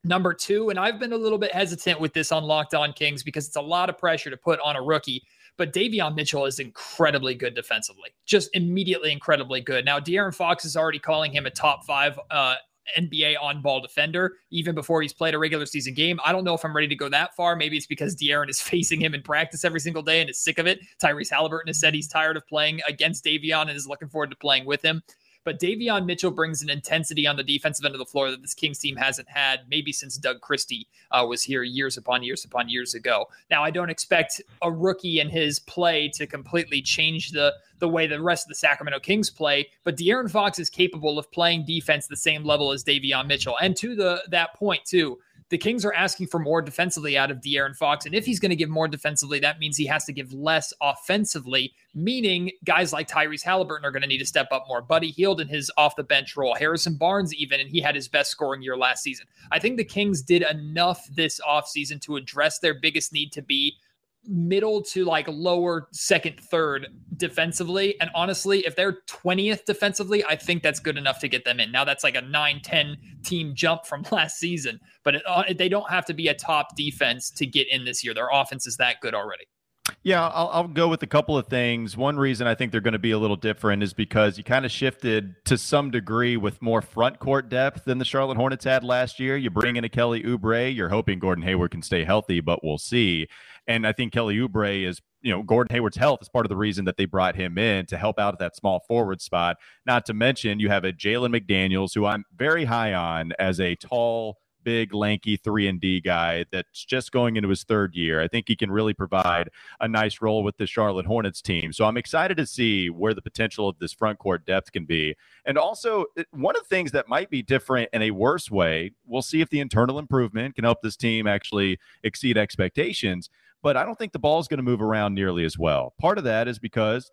Number two, and I've been a little bit hesitant with this on Locked On Kings because it's a lot of pressure to put on a rookie. But Davion Mitchell is incredibly good defensively, just immediately incredibly good. Now, De'Aaron Fox is already calling him a top five uh, NBA on ball defender even before he's played a regular season game. I don't know if I'm ready to go that far. Maybe it's because De'Aaron is facing him in practice every single day and is sick of it. Tyrese Haliburton has said he's tired of playing against Davion and is looking forward to playing with him. But Davion Mitchell brings an intensity on the defensive end of the floor that this Kings team hasn't had maybe since Doug Christie uh, was here years upon years upon years ago. Now, I don't expect a rookie and his play to completely change the the way the rest of the Sacramento Kings play, but De'Aaron Fox is capable of playing defense the same level as Davion Mitchell. And to the that point too, the Kings are asking for more defensively out of De'Aaron Fox. And if he's going to give more defensively, that means he has to give less offensively, meaning guys like Tyrese Haliburton are going to need to step up more. Buddy Hield in his off the bench role, Harrison Barnes, even, and he had his best scoring year last season. I think the Kings did enough this offseason to address their biggest need to be middle to like lower second, third defensively. And honestly, if they're 20th defensively, I think that's good enough to get them in. Now that's like a 9 10 team jump from last season, but it, uh, they don't have to be a top defense to get in this year. Their offense is that good already. Yeah, I'll, I'll, go with a couple of things. One reason I think they're going to be a little different is because you kind of shifted to some degree with more front court depth than the Charlotte Hornets had last year. You bring in a Kelly Oubre. You're hoping Gordon Hayward can stay healthy, but we'll see. And I think Kelly Oubre is, you know, Gordon Hayward's health is part of the reason that they brought him in to help out at that small forward spot. Not to mention, you have a Jalen McDaniels, who I'm very high on as a tall, big, lanky three and D guy that's just going into his third year. I think he can really provide a nice role with the Charlotte Hornets team. So I'm excited to see where the potential of this front court depth can be. And also, one of the things that might be different in a worse way, we'll see if the internal improvement can help this team actually exceed expectations but I don't think the ball is going to move around nearly as well. Part of that is because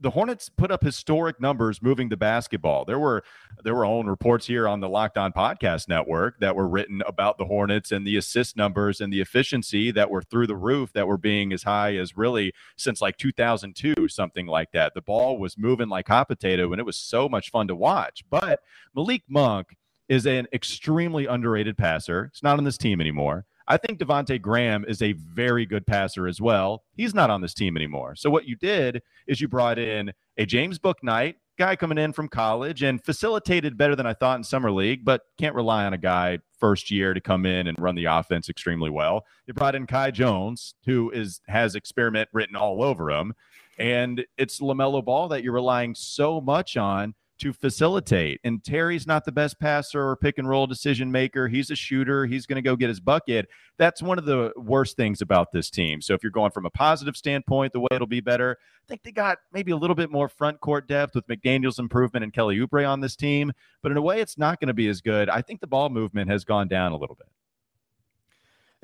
the Hornets put up historic numbers moving the basketball. There were there were own reports here on the Locked On Podcast Network that were written about the Hornets and the assist numbers and the efficiency that were through the roof that were being as high as really since like 2002 something like that. The ball was moving like hot potato and it was so much fun to watch. But Malik Monk is an extremely underrated passer. It's not on this team anymore. I think Devonte Graham is a very good passer as well. He's not on this team anymore. So what you did is you brought in a James Bouknight guy coming in from college and facilitated better than I thought in summer league, but can't rely on a guy first year to come in and run the offense extremely well. You brought in Kai Jones, who is has experiment written all over him, and it's LaMelo Ball that you're relying so much on to facilitate. And Terry's not the best passer or pick and roll decision maker. He's a shooter. He's going to go get his bucket. That's one of the worst things about this team. So if you're going from a positive standpoint, the way it'll be better, I think they got maybe a little bit more front court depth with McDaniel's improvement and Kelly Oubre on this team. But in a way, it's not going to be as good. I think the ball movement has gone down a little bit.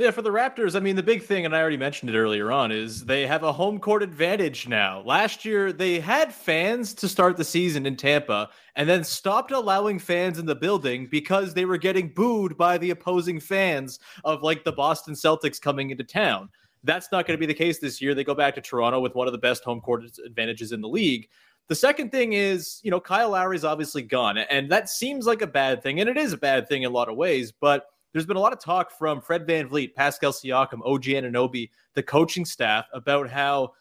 Yeah, for the Raptors, I mean, the big thing, and I already mentioned it earlier on, is they have a home court advantage now. Last year, they had fans to start the season in Tampa and then stopped allowing fans in the building because they were getting booed by the opposing fans of like the Boston Celtics coming into town. That's not going to be the case this year. They go back to Toronto with one of the best home court advantages in the league. The second thing is, you know, Kyle Lowry's obviously gone, and that seems like a bad thing, and it is a bad thing in a lot of ways, but – there's been a lot of talk from Fred Van VanVleet, Pascal Siakam, OG Anunoby, the coaching staff about how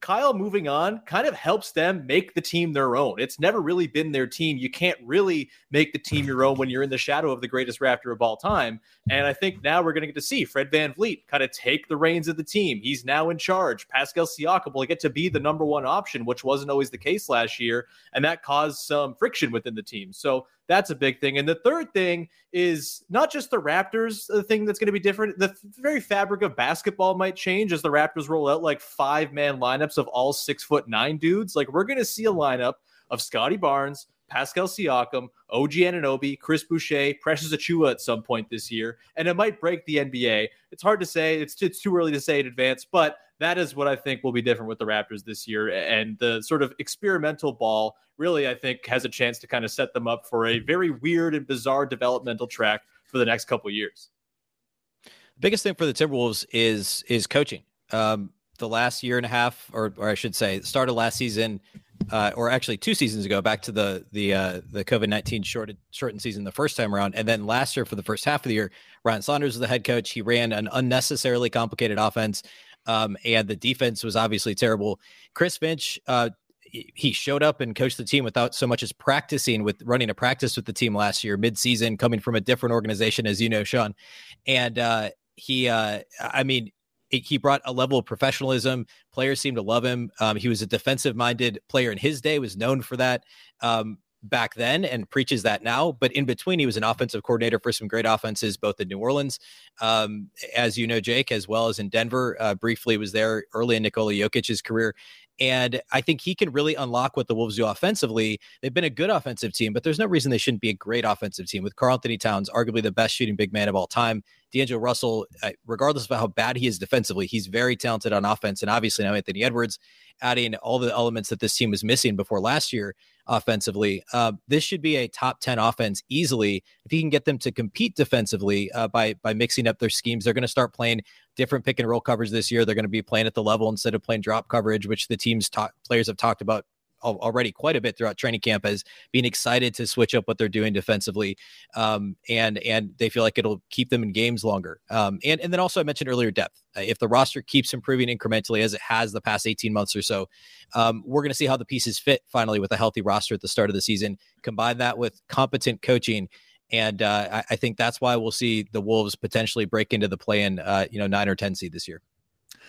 Kyle moving on kind of helps them make the team their own. It's never really been their team. You can't really make the team your own when you're in the shadow of the greatest Raptor of all time. And I think now we're going to get to see Fred Van VanVleet kind of take the reins of the team. He's now in charge. Pascal Siakam will get to be the number one option, which wasn't always the case last year. And that caused some friction within the team. So that's a big thing. And the third thing is not just the Raptors, the thing that's going to be different. The very fabric of basketball might change as the Raptors roll out like five man lineups of all six foot nine dudes. Like we're going to see a lineup of Scottie Barnes, Pascal Siakam, OG Anunoby, Chris Boucher, Precious Achiuwa at some point this year, and it might break the NBA. It's hard to say. It's, it's too early to say in advance, but that is what I think will be different with the Raptors this year. And the sort of experimental ball really, I think, has a chance to kind of set them up for a very weird and bizarre developmental track for the next couple years. The biggest thing for the Timberwolves is is coaching. Um, the last year and a half, or, or I should say, start of last season, uh, or actually two seasons ago, back to the the uh, the COVID nineteen shorted shortened season the first time around, and then last year for the first half of the year, Ryan Saunders was the head coach. He ran an unnecessarily complicated offense, um, and the defense was obviously terrible. Chris Finch uh, he showed up and coached the team without so much as practicing with running a practice with the team last year, midseason, coming from a different organization, as you know, Sean. And uh, he, uh, I mean, he brought a level of professionalism. Players seemed to love him. Um, he was a defensive-minded player in his day, was known for that. Um, back then and preaches that now. But in between, he was an offensive coordinator for some great offenses, both in New Orleans, um, as you know, Jake, as well as in Denver. Uh, briefly was there early in Nikola Jokic's career. And I think he can really unlock what the Wolves do offensively. They've been a good offensive team, but there's no reason they shouldn't be a great offensive team with Karl-Anthony Towns, arguably the best shooting big man of all time. D'Angelo Russell, uh, regardless of how bad he is defensively, he's very talented on offense. And obviously now Anthony Edwards adding all the elements that this team was missing before last year offensively. Uh, this should be a top 10 offense easily. If he can get them to compete defensively uh, by, by mixing up their schemes, they're going to start playing different pick and roll coverage this year. They're going to be playing at the level instead of playing drop coverage, which the team's ta- players have talked about already quite a bit throughout training camp as being excited to switch up what they're doing defensively, um, and and they feel like it'll keep them in games longer. Um, and and then also I mentioned earlier depth. Uh, if the roster keeps improving incrementally as it has the past 18 months or so, um, we're going to see how the pieces fit finally with a healthy roster at the start of the season. Combine that with competent coaching. And uh, I, I, think that's why we'll see the Wolves potentially break into the play in, uh, you know, nine or 10 seed this year.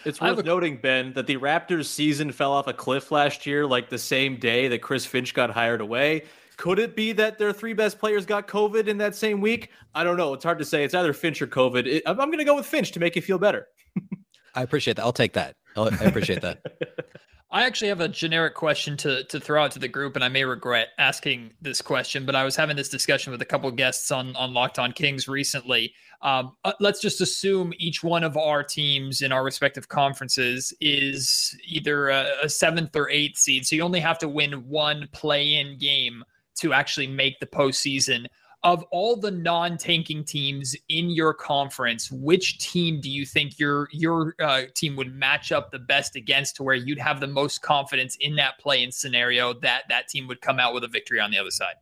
It's worth a... noting, Ben, that the Raptors season fell off a cliff last year, like the same day that Chris Finch got hired away. Could it be that their three best players got COVID in that same week? I don't know. It's hard to say. It's either Finch or COVID. It, I'm, I'm going to go with Finch to make you feel better. I appreciate that. I'll take that. I'll, I appreciate that. I actually have a generic question to to throw out to the group, and I may regret asking this question, but I was having this discussion with a couple guests on on Locked On Kings recently. Um, uh, let's just assume each one of our teams in our respective conferences is either a, a seventh or eighth seed, so you only have to win one play-in game to actually make the postseason of all the non-tanking teams in your conference, which team do you think your your uh, team would match up the best against, to where you'd have the most confidence in that play-in scenario that that team would come out with a victory on the other side?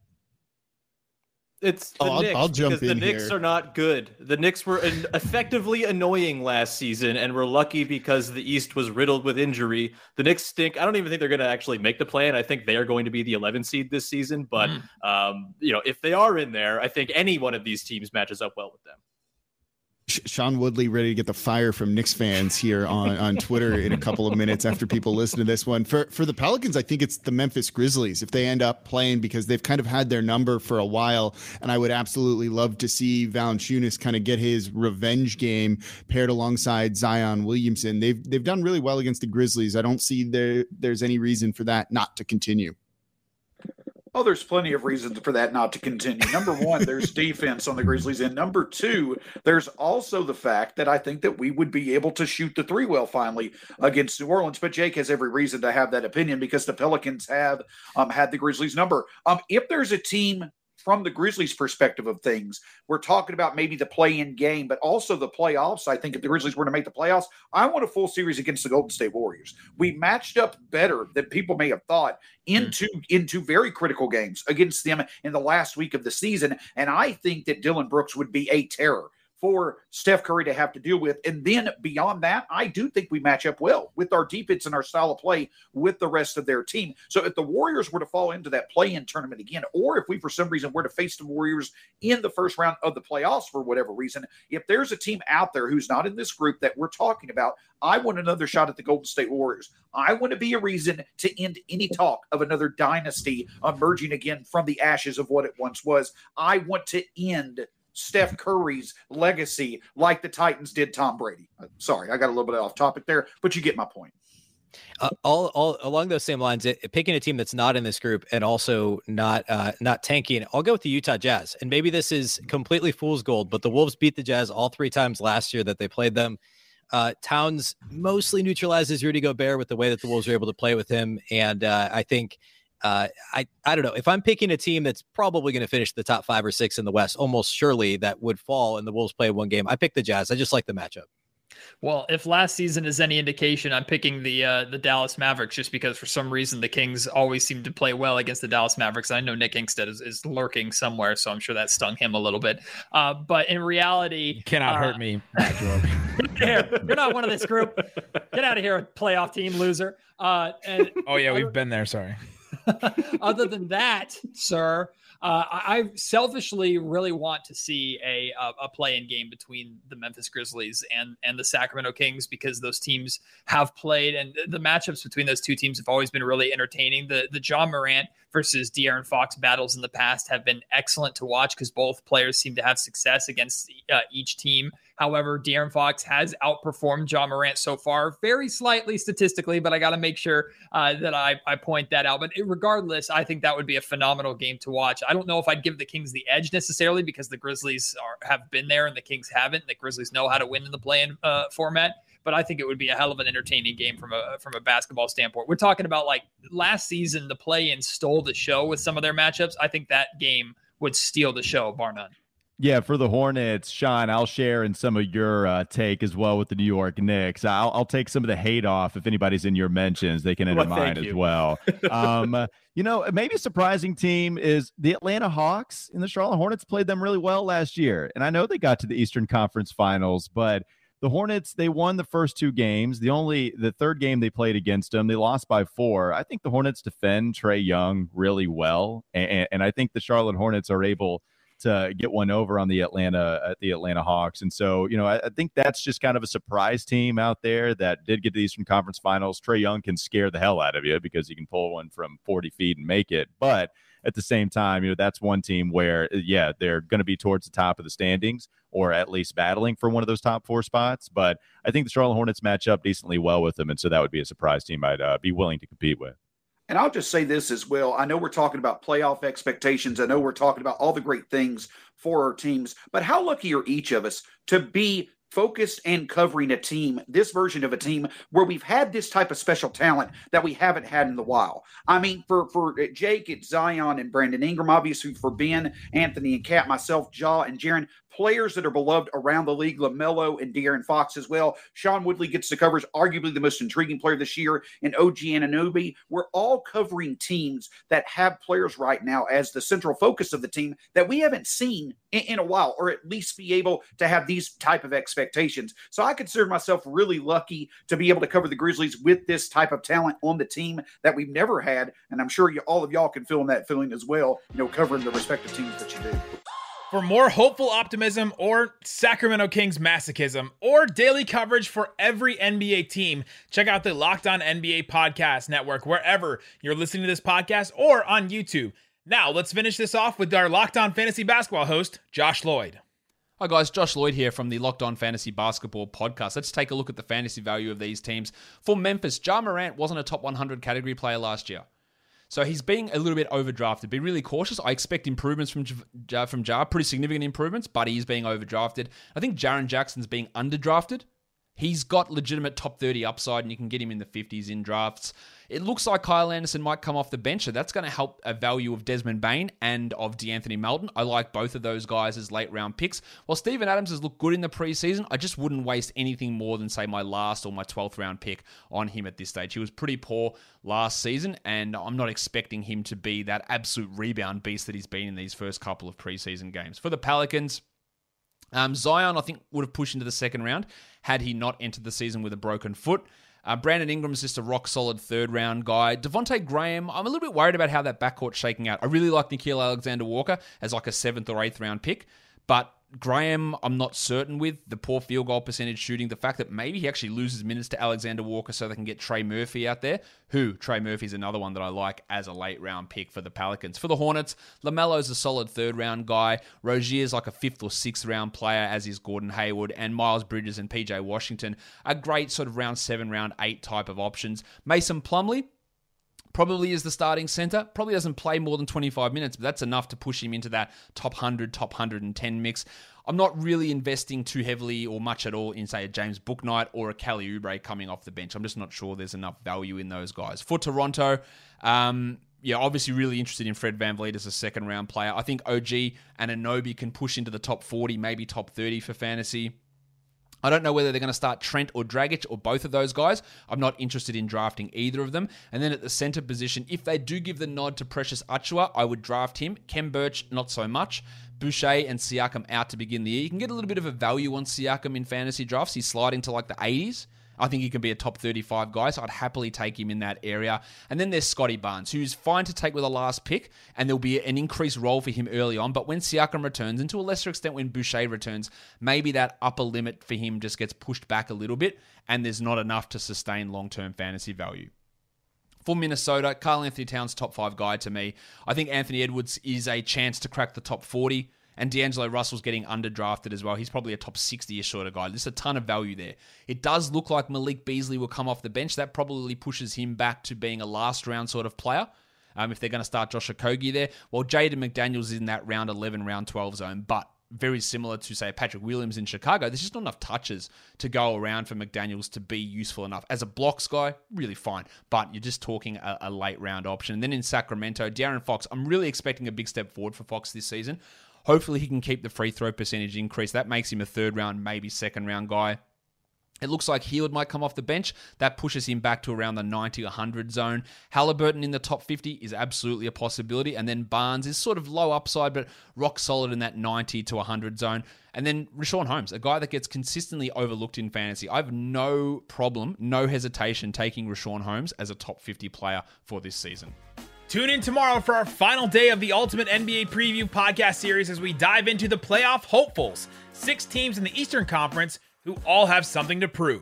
It's the oh, Knicks I'll, I'll jump in The Knicks here. are not good. The Knicks were effectively annoying last season, and we're lucky because the East was riddled with injury. The Knicks stink. I don't even think they're going to actually make the play, and I think they are going to be the 11 seed this season. But mm. um, you know, if they are in there, I think any one of these teams matches up well with them. Sean Woodley ready to get the fire from Knicks fans here on, on Twitter in a couple of minutes after people listen to this one. For for the Pelicans, I think it's the Memphis Grizzlies if they end up playing because they've kind of had their number for a while, and I would absolutely love to see Valanciunas kind of get his revenge game paired alongside Zion Williamson. They've they've done really well against the Grizzlies. I don't see there there's any reason for that not to continue. Oh, there's plenty of reasons for that not to continue. Number one, there's defense on the Grizzlies. And number two, there's also the fact that I think that we would be able to shoot the three well finally against New Orleans. But Jake has every reason to have that opinion because the Pelicans have um, had the Grizzlies number. Um, if there's a team from the Grizzlies' perspective of things, we're talking about maybe the play in game, but also the playoffs. I think if the Grizzlies were to make the playoffs, I want a full series against the Golden State Warriors. We matched up better than people may have thought into mm-hmm. into very critical games against them in the last week of the season. And I think that Dillon Brooks would be a terror for Steph Curry to have to deal with. And then beyond that, I do think we match up well with our defense and our style of play with the rest of their team. So if the Warriors were to fall into that play in tournament again, or if we for some reason were to face the Warriors in the first round of the playoffs for whatever reason, if there's a team out there who's not in this group that we're talking about, I want another shot at the Golden State Warriors. I want to be a reason to end any talk of another dynasty emerging again from the ashes of what it once was. I want to end Steph Curry's legacy like the Titans did Tom Brady. Uh, sorry, I got a little bit off topic there, but you get my point. Uh, all, all along those same lines, it, picking a team that's not in this group and also not uh, not tanking. I'll go with the Utah Jazz, and maybe this is completely fool's gold, but the Wolves beat the Jazz all three times last year that they played them. Uh, Towns mostly neutralizes Rudy Gobert with the way that the Wolves are able to play with him, and uh, I think uh, I I don't know if I'm picking a team that's probably going to finish the top five or six in the West, almost surely that would fall, and the Wolves play one game. I pick the Jazz. I just like the matchup. Well, if last season is any indication, I'm picking the uh, the Dallas Mavericks just because for some reason the Kings always seem to play well against the Dallas Mavericks. I know Nick Angstadt is, is lurking somewhere, so I'm sure that stung him a little bit. Uh, but in reality, you cannot uh, hurt me. You're not one of this group. Get out of here, playoff team loser. Uh, and, oh yeah, we've been there. Sorry. Other than that, sir, uh, I selfishly really want to see a a, play in game between the Memphis Grizzlies and and the Sacramento Kings because those teams have played and the matchups between those two teams have always been really entertaining. The the Ja Morant versus De'Aaron Fox battles in the past have been excellent to watch because both players seem to have success against uh, each team However, De'Aaron Fox has outperformed Ja Morant so far, very slightly statistically, but I got to make sure uh, that I, I point that out. But regardless, I think that would be a phenomenal game to watch. I don't know if I'd give the Kings the edge necessarily because the Grizzlies are, have been there and the Kings haven't. The Grizzlies know how to win in the play-in uh, format but I think it would be a hell of an entertaining game from a from a basketball standpoint. We're talking about like last season, the play in stole the show with some of their matchups. I think that game would steal the show, bar none. Yeah, for the Hornets, Sean, I'll share in some of your uh, take as well with the New York Knicks. I'll, I'll take some of the hate off if anybody's in your mentions. They can enter well, mine as well. um, you know, maybe a surprising team is the Atlanta Hawks and the Charlotte Hornets played them really well last year. And I know they got to the Eastern Conference Finals, but the Hornets, they won the first two games. The only the third game they played against them, they lost by four. I think the Hornets defend Trae Young really well, and, and I think the Charlotte Hornets are able to get one over on the Atlanta at the Atlanta Hawks. And so, you know, I, I, think that's just kind of a surprise team out there that did get to the Eastern Conference Finals. Trae Young can scare the hell out of you because he can pull one from 40 feet and make it. But at the same time, you know, that's one team where, yeah, they're going to be towards the top of the standings or at least battling for one of those top four spots. But I think the Charlotte Hornets match up decently well with them. And so that would be a surprise team I'd uh, be willing to compete with. And I'll just say this as well. I know we're talking about playoff expectations. I know we're talking about all the great things for our teams, but how lucky are each of us to be focused and covering a team, this version of a team where we've had this type of special talent that we haven't had in the while. I mean, for for uh, Jake, it's Zion and Brandon Ingram, obviously for Ben, Anthony and KAT, myself, Ja and Jaren, players that are beloved around the league, LaMelo and De'Aaron Fox as well. Sean Woodley gets to cover arguably the most intriguing player this year in OG Anunoby. We're all covering teams that have players right now as the central focus of the team that we haven't seen in, in a while, or at least be able to have these type of expectations. So I consider myself really lucky to be able to cover the Grizzlies with this type of talent on the team that we've never had. And I'm sure you, all of y'all can feel that feeling as well, you know, covering the respective teams that you do. For more hopeful optimism or Sacramento Kings masochism or daily coverage for every NBA team, check out the Locked On NBA Podcast Network wherever you're listening to this podcast or on YouTube. Now, let's finish this off with our Locked On Fantasy Basketball host, Josh Lloyd. Hi guys, Josh Lloyd here from the Locked On Fantasy Basketball podcast. Let's take a look at the fantasy value of these teams. For Memphis, Ja Morant wasn't a top 100 category player last year. So he's being a little bit overdrafted. Be really cautious. I expect improvements from Ja, from Ja, pretty significant improvements, but he's being overdrafted. I think Jaren Jackson's being underdrafted. He's got legitimate top 30 upside, and you can get him in the 50s in drafts. It looks like Kyle Anderson might come off the bench, so that's going to help a value of Desmond Bane and of De'Anthony Melton. I like both of those guys as late round picks. While Steven Adams has looked good in the preseason, I just wouldn't waste anything more than, say, my last or my 12th round pick on him at this stage. He was pretty poor last season, and I'm not expecting him to be that absolute rebound beast that he's been in these first couple of preseason games. For the Pelicans, um, Zion, I think, would have pushed into the second round had he not entered the season with a broken foot. Uh, Brandon Ingram's just a rock solid third round guy. Devonte Graham, I'm a little bit worried about how that backcourt's shaking out. I really like Nickeil Alexander Walker as like a seventh or eighth round pick, but Graham, I'm not certain with the poor field goal percentage shooting. The fact that maybe he actually loses minutes to Alexander Walker so they can get Trey Murphy out there. Who Trey Murphy's another one that I like as a late round pick for the Pelicans. For the Hornets, LaMelo's a solid third round guy. Rozier's like a fifth or sixth round player, as is Gordon Hayward, and Miles Bridges and PJ Washington are great sort of round seven, round eight type of options. Mason Plumlee, probably is the starting center. Probably doesn't play more than 25 minutes, but that's enough to push him into that top 100, top 110 mix. I'm not really investing too heavily or much at all in, say, a James Bouknight or a Kelly Oubre coming off the bench. I'm just not sure there's enough value in those guys. For Toronto, um, yeah, obviously really interested in Fred Van VanVleet as a second round player. I think OG and Anunoby can push into the top 40, maybe top 30 for fantasy. I don't know whether they're going to start Trent or Dragic or both of those guys. I'm not interested in drafting either of them. And then at the center position, if they do give the nod to Precious Achiuwa, I would draft him. Khem Birch, not so much. Boucher and Siakam out to begin the year. You can get a little bit of a value on Siakam in fantasy drafts. He's sliding to like the 80s. I think he can be a top 35 guy, so I'd happily take him in that area. And then there's Scottie Barnes, who's fine to take with a last pick, and there'll be an increased role for him early on. But when Siakam returns, and to a lesser extent when Boucher returns, maybe that upper limit for him just gets pushed back a little bit, and there's not enough to sustain long term fantasy value. For Minnesota, Karl Anthony Towns, top five guy to me. I think Anthony Edwards is a chance to crack the top 40 And D'Angelo Russell's getting underdrafted as well. He's probably a top 60 ish sort of guy. There's a ton of value there. It does look like Malik Beasley will come off the bench. That probably pushes him back to being a last round sort of player. Um, if they're going to start Josh Okogie there, well, Jaden McDaniels is in that round 11, round 12 zone, but very similar to say Patrick Williams in Chicago. There's just not enough touches to go around for McDaniels to be useful enough. As a blocks guy, really fine, but you're just talking a, a late round option. And then in Sacramento, De'Aaron Fox, I'm really expecting a big step forward for Fox this season. Hopefully he can keep the free throw percentage increase. That makes him a third round, maybe second round guy. It looks like Hield might come off the bench. That pushes him back to around the 90 100 zone. Haliburton in the top 50 is absolutely a possibility. And then Barnes is sort of low upside, but rock solid in that 90 to 100 zone. And then Richaun Holmes, a guy that gets consistently overlooked in fantasy. I have no problem, no hesitation taking Richaun Holmes as a top 50 player for this season. Tune in tomorrow for our final day of the Ultimate NBA Preview podcast series as we dive into the playoff hopefuls. Six teams in the Eastern Conference who all have something to prove.